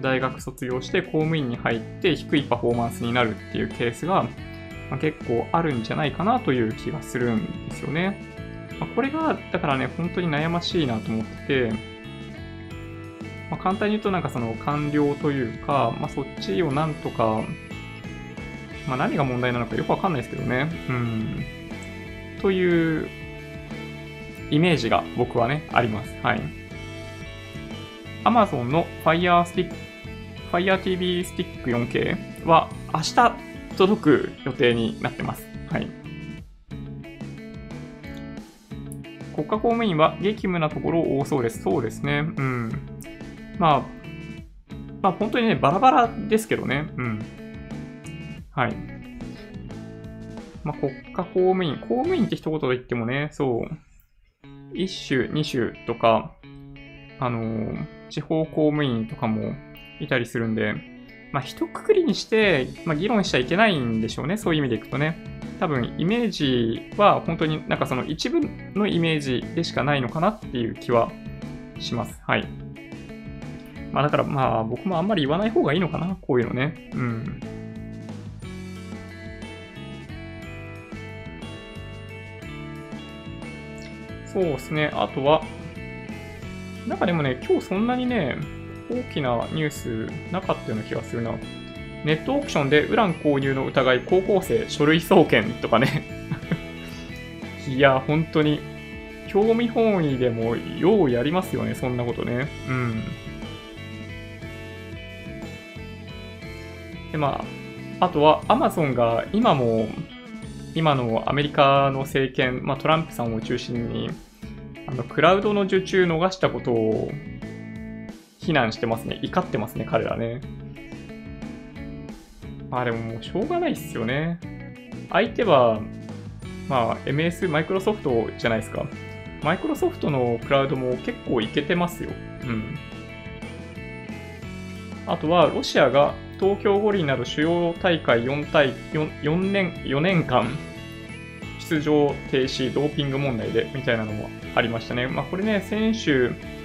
大学卒業して公務員に入って低いパフォーマンスになるっていうケースが、まあ、結構あるんじゃないかなという気がするんですよね。まあ、これが、だからね、本当に悩ましいなと思ってて、まあ、簡単に言うとなんかその官僚というか、まあ、そっちをなんとか、まあ、何が問題なのかよくわかんないですけどね。うん。というイメージが僕はね、あります。はい。Amazon の Fire Stick, Fire TV Stick 4K は明日届く予定になってます。はい。国家公務員は激務なところ多そうです。そうですね。うん。まあ、まあ本当にね、バラバラですけどね。うん。はい。まあ国家公務員、公務員って一言で言ってもね、そう、一種、二種とか、あのー、地方公務員とかもいたりするんで、まあ一括りにして、まあ議論しちゃいけないんでしょうね。そういう意味でいくとね。多分イメージは本当になんかその一部のイメージでしかないのかなっていう気はします。はい。まあだからまあ僕もあんまり言わない方がいいのかな、こういうのね。うん。そうですね。あとは、なんかでもね、今日そんなにね、大きなニュースなかったような気がするな。ネットオークションでウラン購入の疑い、高校生書類送検とかね いや、本当に、興味本位でもようやりますよね、そんなことね。うん。で、まあ、あとは Amazon が今も、今のアメリカの政権、まあ、トランプさんを中心に、あの、クラウドの受注逃したことを非難してますね。怒ってますね、彼らね。まあでももうしょうがないっすよね。相手は、まあ MS、マイクロソフトじゃないですか。マイクロソフトのクラウドも結構いけてますよ。うん。あとは、ロシアが東京五輪など主要大会 4, 大 4, 4, 年4年間出場停止、ドーピング問題でみたいなのもありましたね。まあこれね、選手、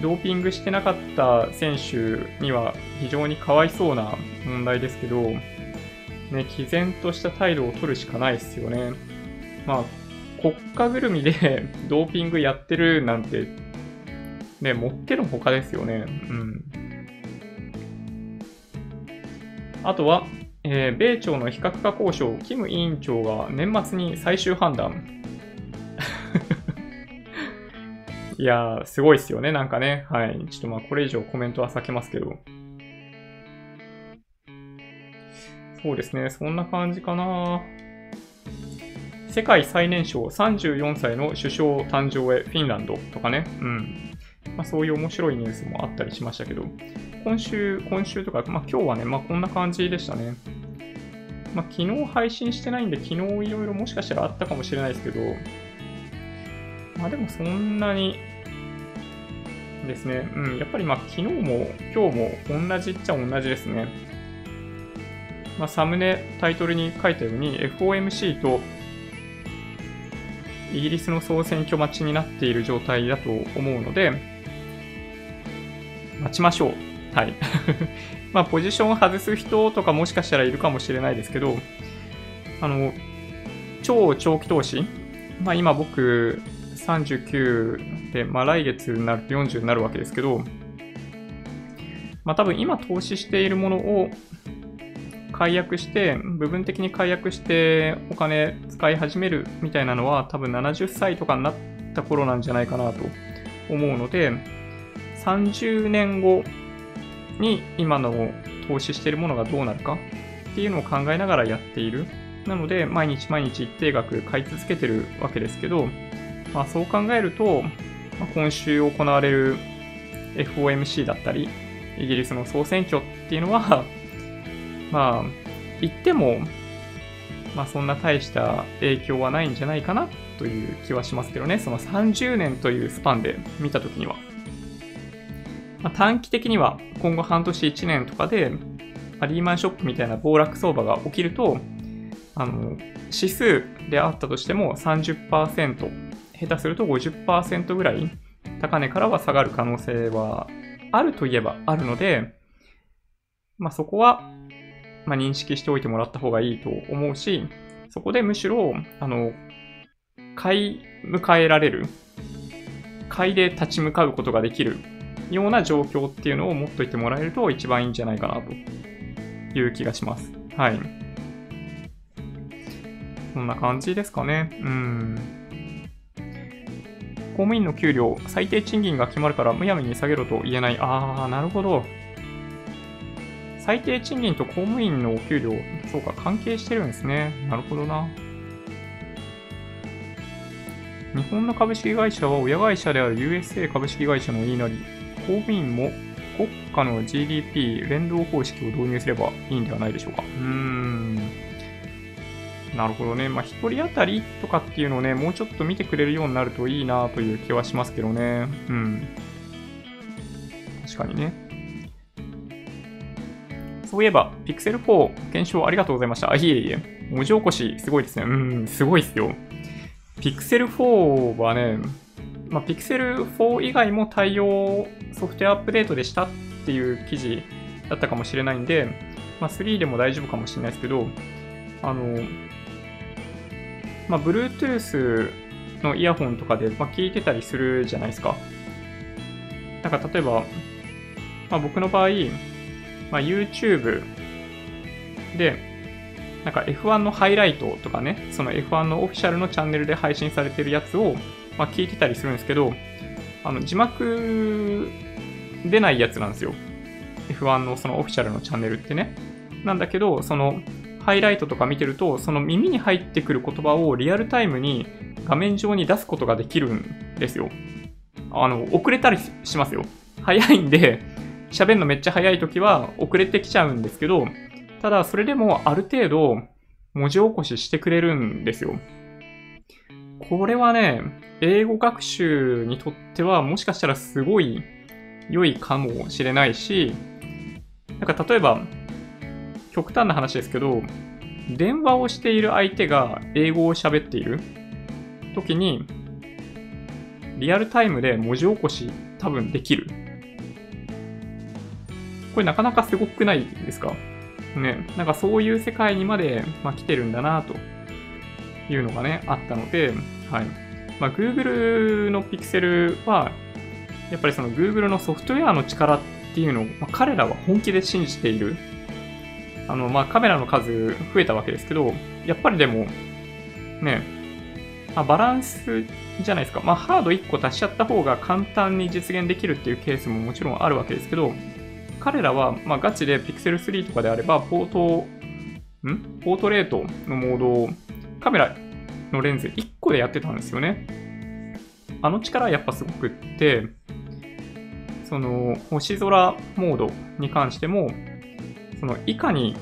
ドーピングしてなかった選手には非常にかわいそうな問題ですけど、ね、毅然とした態度を取るしかないですよね。まあ、国家ぐるみで ドーピングやってるなんて、ね、もってのほかですよね。うん。あとは、えー、米朝の非核化交渉、キム委員長が年末に最終判断。いやー、すごいっすよね、なんかね。はい。ちょっとまあ、これ以上コメントは避けますけど。そうですね、そんな感じかな。世界最年少34歳の首相誕生へフィンランドとかね。うん。まあ、そういう面白いニュースもあったりしましたけど、今週、今週とか、まあ今日はね、まあこんな感じでしたね。まあ昨日配信してないんで、昨日いろいろもしかしたらあったかもしれないですけど、まあでもそんなにですね。うん、やっぱりまあ昨日も今日も同じっちゃ同じですね。まあ、サムネ、タイトルに書いたように FOMC とイギリスの総選挙待ちになっている状態だと思うので、待ちましょう。はい。まあ、ポジション外す人とかもしかしたらいるかもしれないですけど、あの、超長期投資、まあ、今僕、39で、まあ、来月になると40になるわけですけど、まあ、多分今投資しているものを解約して、部分的に解約してお金使い始めるみたいなのは多分70歳とかになった頃なんじゃないかなと思うので、30年後に今の投資しているものがどうなるかっていうのを考えながらやっている。なので、毎日毎日一定額買い続けてるわけですけど、まあ、そう考えると、まあ、今週行われる FOMC だったり、イギリスの総選挙っていうのは、まあ、言っても、まあそんな大した影響はないんじゃないかなという気はしますけどね、その30年というスパンで見たときには。まあ、短期的には今後半年1年とかで、まあ、リーマンショックみたいな暴落相場が起きると、あの、指数であったとしても30%、下手すると50%ぐらい高値からは下がる可能性はあるといえばあるので、まあ、そこは、まあ、認識しておいてもらった方がいいと思うし、そこでむしろ、あの、買い迎えられる、買いで立ち向かうことができるような状況っていうのを持っといてもらえると一番いいんじゃないかなという気がします。はい。こんな感じですかね。うん。公務員の給料、最低賃金が決まるからむやみに下げろと言えない。あー、なるほど。最低賃金と公務員のお給料、そうか、関係してるんですね。なるほどな。日本の株式会社は親会社である USA 株式会社の言いなり、公務員も国家の GDP 連動方式を導入すればいいんではないでしょうか。うーん。なるほどね。まあ、一人当たりとかっていうのをね、もうちょっと見てくれるようになるといいなという気はしますけどね。うん。確かにね。そういえば、Pixel 4検証ありがとうございました。あ、いえいえ。文字起こしすごいですね。うん、すごいっすよ。Pixel 4はね、まあ、p i x e 4以外も対応ソフトウェアアップデートでしたっていう記事だったかもしれないんで、まあ、3でも大丈夫かもしれないですけど、あの、まあ、Bluetooth のイヤホンとかで、まあ、聞いてたりするじゃないですか。なんか例えば、まあ、僕の場合、まあ、YouTube で、なんか F1 のハイライトとかね、その F1 のオフィシャルのチャンネルで配信されてるやつを、まあ、聞いてたりするんですけど、あの字幕出ないやつなんですよ。F1 のそのオフィシャルのチャンネルってね。なんだけど、そのハイライトとか見てると、その耳に入ってくる言葉をリアルタイムに画面上に出すことができるんですよ。あの、遅れたりしますよ。早いんで、喋るのめっちゃ早い時は遅れてきちゃうんですけど、ただ、それでもある程度文字起こししてくれるんですよ。これはね、英語学習にとってはもしかしたらすごい良いかもしれないし、なんか例えば、極端な話ですけど、電話をしている相手が英語を喋っている時に、リアルタイムで文字起こし多分できる。これなかなかすごくないですか？ね、なんかそういう世界にまで、まあ、来てるんだなというのがね、あったので、はい。まあ、Google の Pixel は、やっぱりその Google のソフトウェアの力っていうのを、まあ、彼らは本気で信じている。あの、まあ、カメラの数増えたわけですけど、やっぱりでも、ね、まあ、バランスじゃないですか。まあ、ハード1個足しちゃった方が簡単に実現できるっていうケースももちろんあるわけですけど、彼らは、ま、ガチで Pixel 3とかであれば、ポート、ん？ポートレートのモードをカメラのレンズ1個でやってたんですよね。あの力はやっぱすごくって、その星空モードに関しても、そのいかに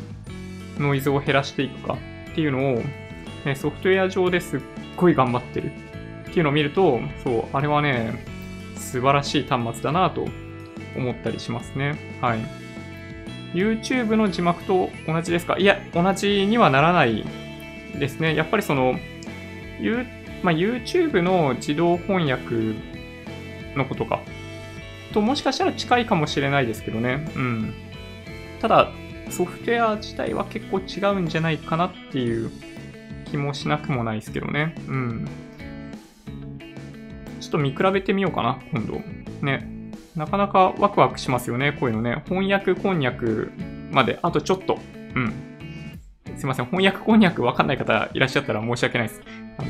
ノイズを減らしていくかっていうのを、ね、ソフトウェア上ですっごい頑張ってるっていうのを見ると、そう、あれはね、素晴らしい端末だなと思ったりしますね。はい。YouTube の字幕と同じですか？いや、同じにはならないですね。やっぱりその、you まあ、YouTube の自動翻訳のことか。と、もしかしたら近いかもしれないですけどね。うん。ただ、ソフトウェア自体は結構違うんじゃないかなっていう気もしなくもないですけどね。うん。ちょっと見比べてみようかな、今度。ね。なかなかワクワクしますよね、こういうのね。翻訳こんにゃくまで、あとちょっと。うん。すいません、翻訳こんにゃくわかんない方いらっしゃったら申し訳ないです。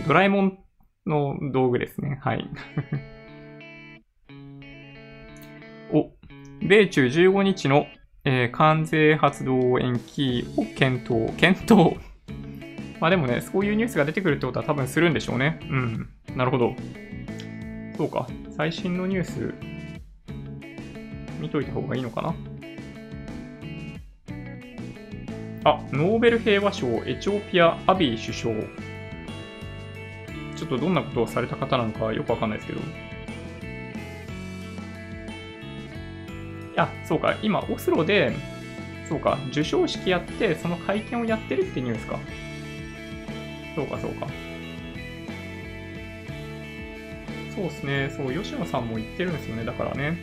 ドラえもんの道具ですね。はい。お、米中15日の、えー、関税発動延期を検討。検討。まあでもね、そういうニュースが出てくるってことは多分するんでしょうね。うん。なるほど。そうか。最新のニュース見といた方がいいのかなあ、ノーベル平和賞、エチオピア、アビー首相。ちょっとどんなことをされた方なのかよくわかんないですけど。いや、そうか、今、オスロで、そうか、授賞式やって、その会見をやってるってニュースか。そうか、そうか。そうですね、そう、吉野さんも言ってるんですよね、だからね。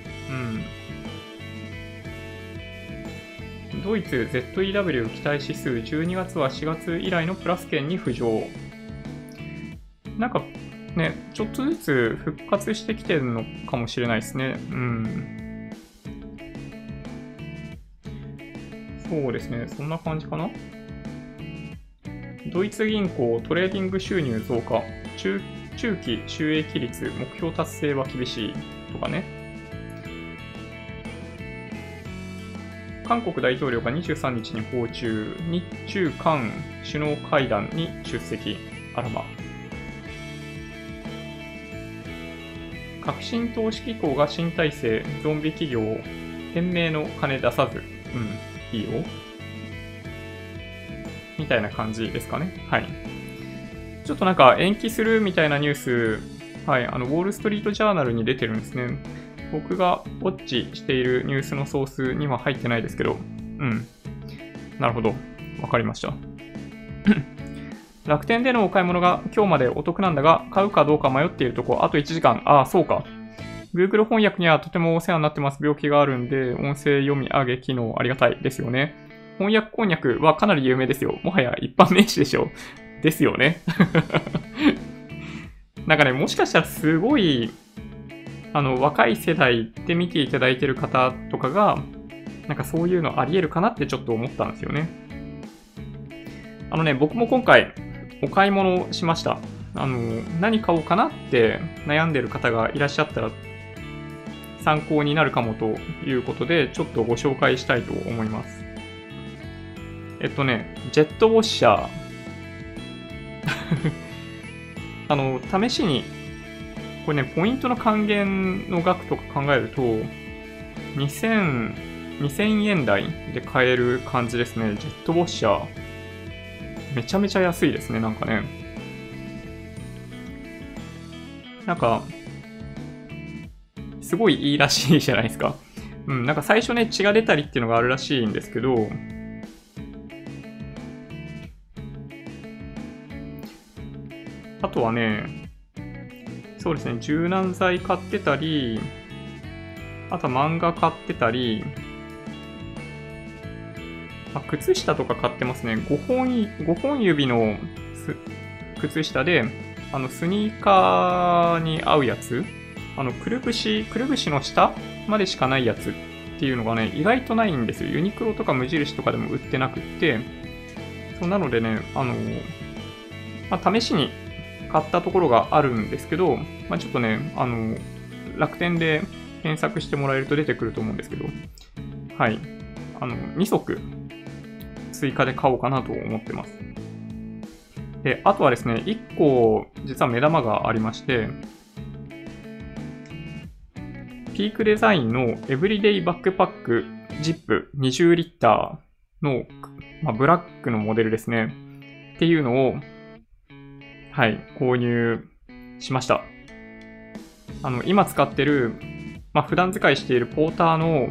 うん。ドイツ ZEW 期待指数12月は4月以来のプラス圏に浮上。なんかね、ちょっとずつ復活してきてるのかもしれないですね。うん。そうですね、そんな感じかな？ドイツ銀行トレーディング収入増加、中中期収益率目標達成は厳しいとかね。韓国大統領が23日に訪中、日中韓首脳会談に出席。あらま。革新投資機構が新体制、ゾンビ企業店名の金出さず。うん、いいよ。みたいな感じですかね。はい。ちょっとなんか延期するみたいなニュース、はい、あの、ウォール・ストリート・ジャーナルに出てるんですね。僕がウォッチしているニュースのソースには入ってないですけど、うん。なるほど。わかりました。楽天でのお買い物が今日までお得なんだが、買うかどうか迷っているとこ、あと1時間。ああ、そうか。Google 翻訳にはとてもお世話になってます。病気があるんで、音声読み上げ機能ありがたいですよね。翻訳こんにゃくはかなり有名ですよ。もはや一般名詞でしょ。ですよね。なんかね、もしかしたらすごいあの、若い世代で見ていただいてる方とかが、なんかそういうのあり得るかなってちょっと思ったんですよね。あのね、僕も今回お買い物しました。あの、何買おうかなって悩んでる方がいらっしゃったら参考になるかもということで、ちょっとご紹介したいと思います。えっとね、ジェットウォッシャー。あの、試しにこれね、ポイントの還元の額とか考えると、2000、2000円台で買える感じですね。ジェットウォッシャー。めちゃめちゃ安いですね、なんかね。なんか、すごいいいらしいじゃないですか。うん、なんか最初ね、血が出たりっていうのがあるらしいんですけど、あとはね、そうですね、柔軟剤買ってたり、あとは漫画買ってたり、あ靴下とか買ってますね。5本 ,5 本指の靴下で、あの、スニーカーに合うやつ、あの、くるぶし、くるぶしの下までしかないやつっていうのがね、意外とないんですよ。ユニクロとか無印とかでも売ってなくって、そうなのでね、あの、まあ、試しに買ったところがあるんですけど、まあ、ちょっとね、あの、楽天で検索してもらえると出てくると思うんですけど、はい。あの、2足追加で買おうかなと思ってます。で、あとはですね、1個実は目玉がありまして、ピークデザインのエブリデイバックパックジップ20リッターの、まあ、ブラックのモデルですね。っていうのをはい、購入しました。あの、今使ってる、まあ、普段使いしているポーターの、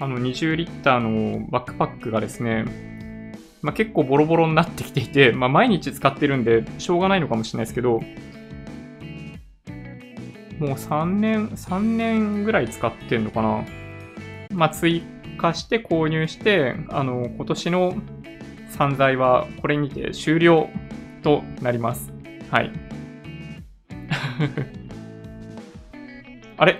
あの、20リッターのバックパックがですね、まあ、結構ボロボロになってきていて、まあ、毎日使ってるんで、しょうがないのかもしれないですけど、もう3年、3年ぐらい使ってんのかな。まあ、追加して購入して、あの、今年の散財はこれにて終了となります。はい。あれ？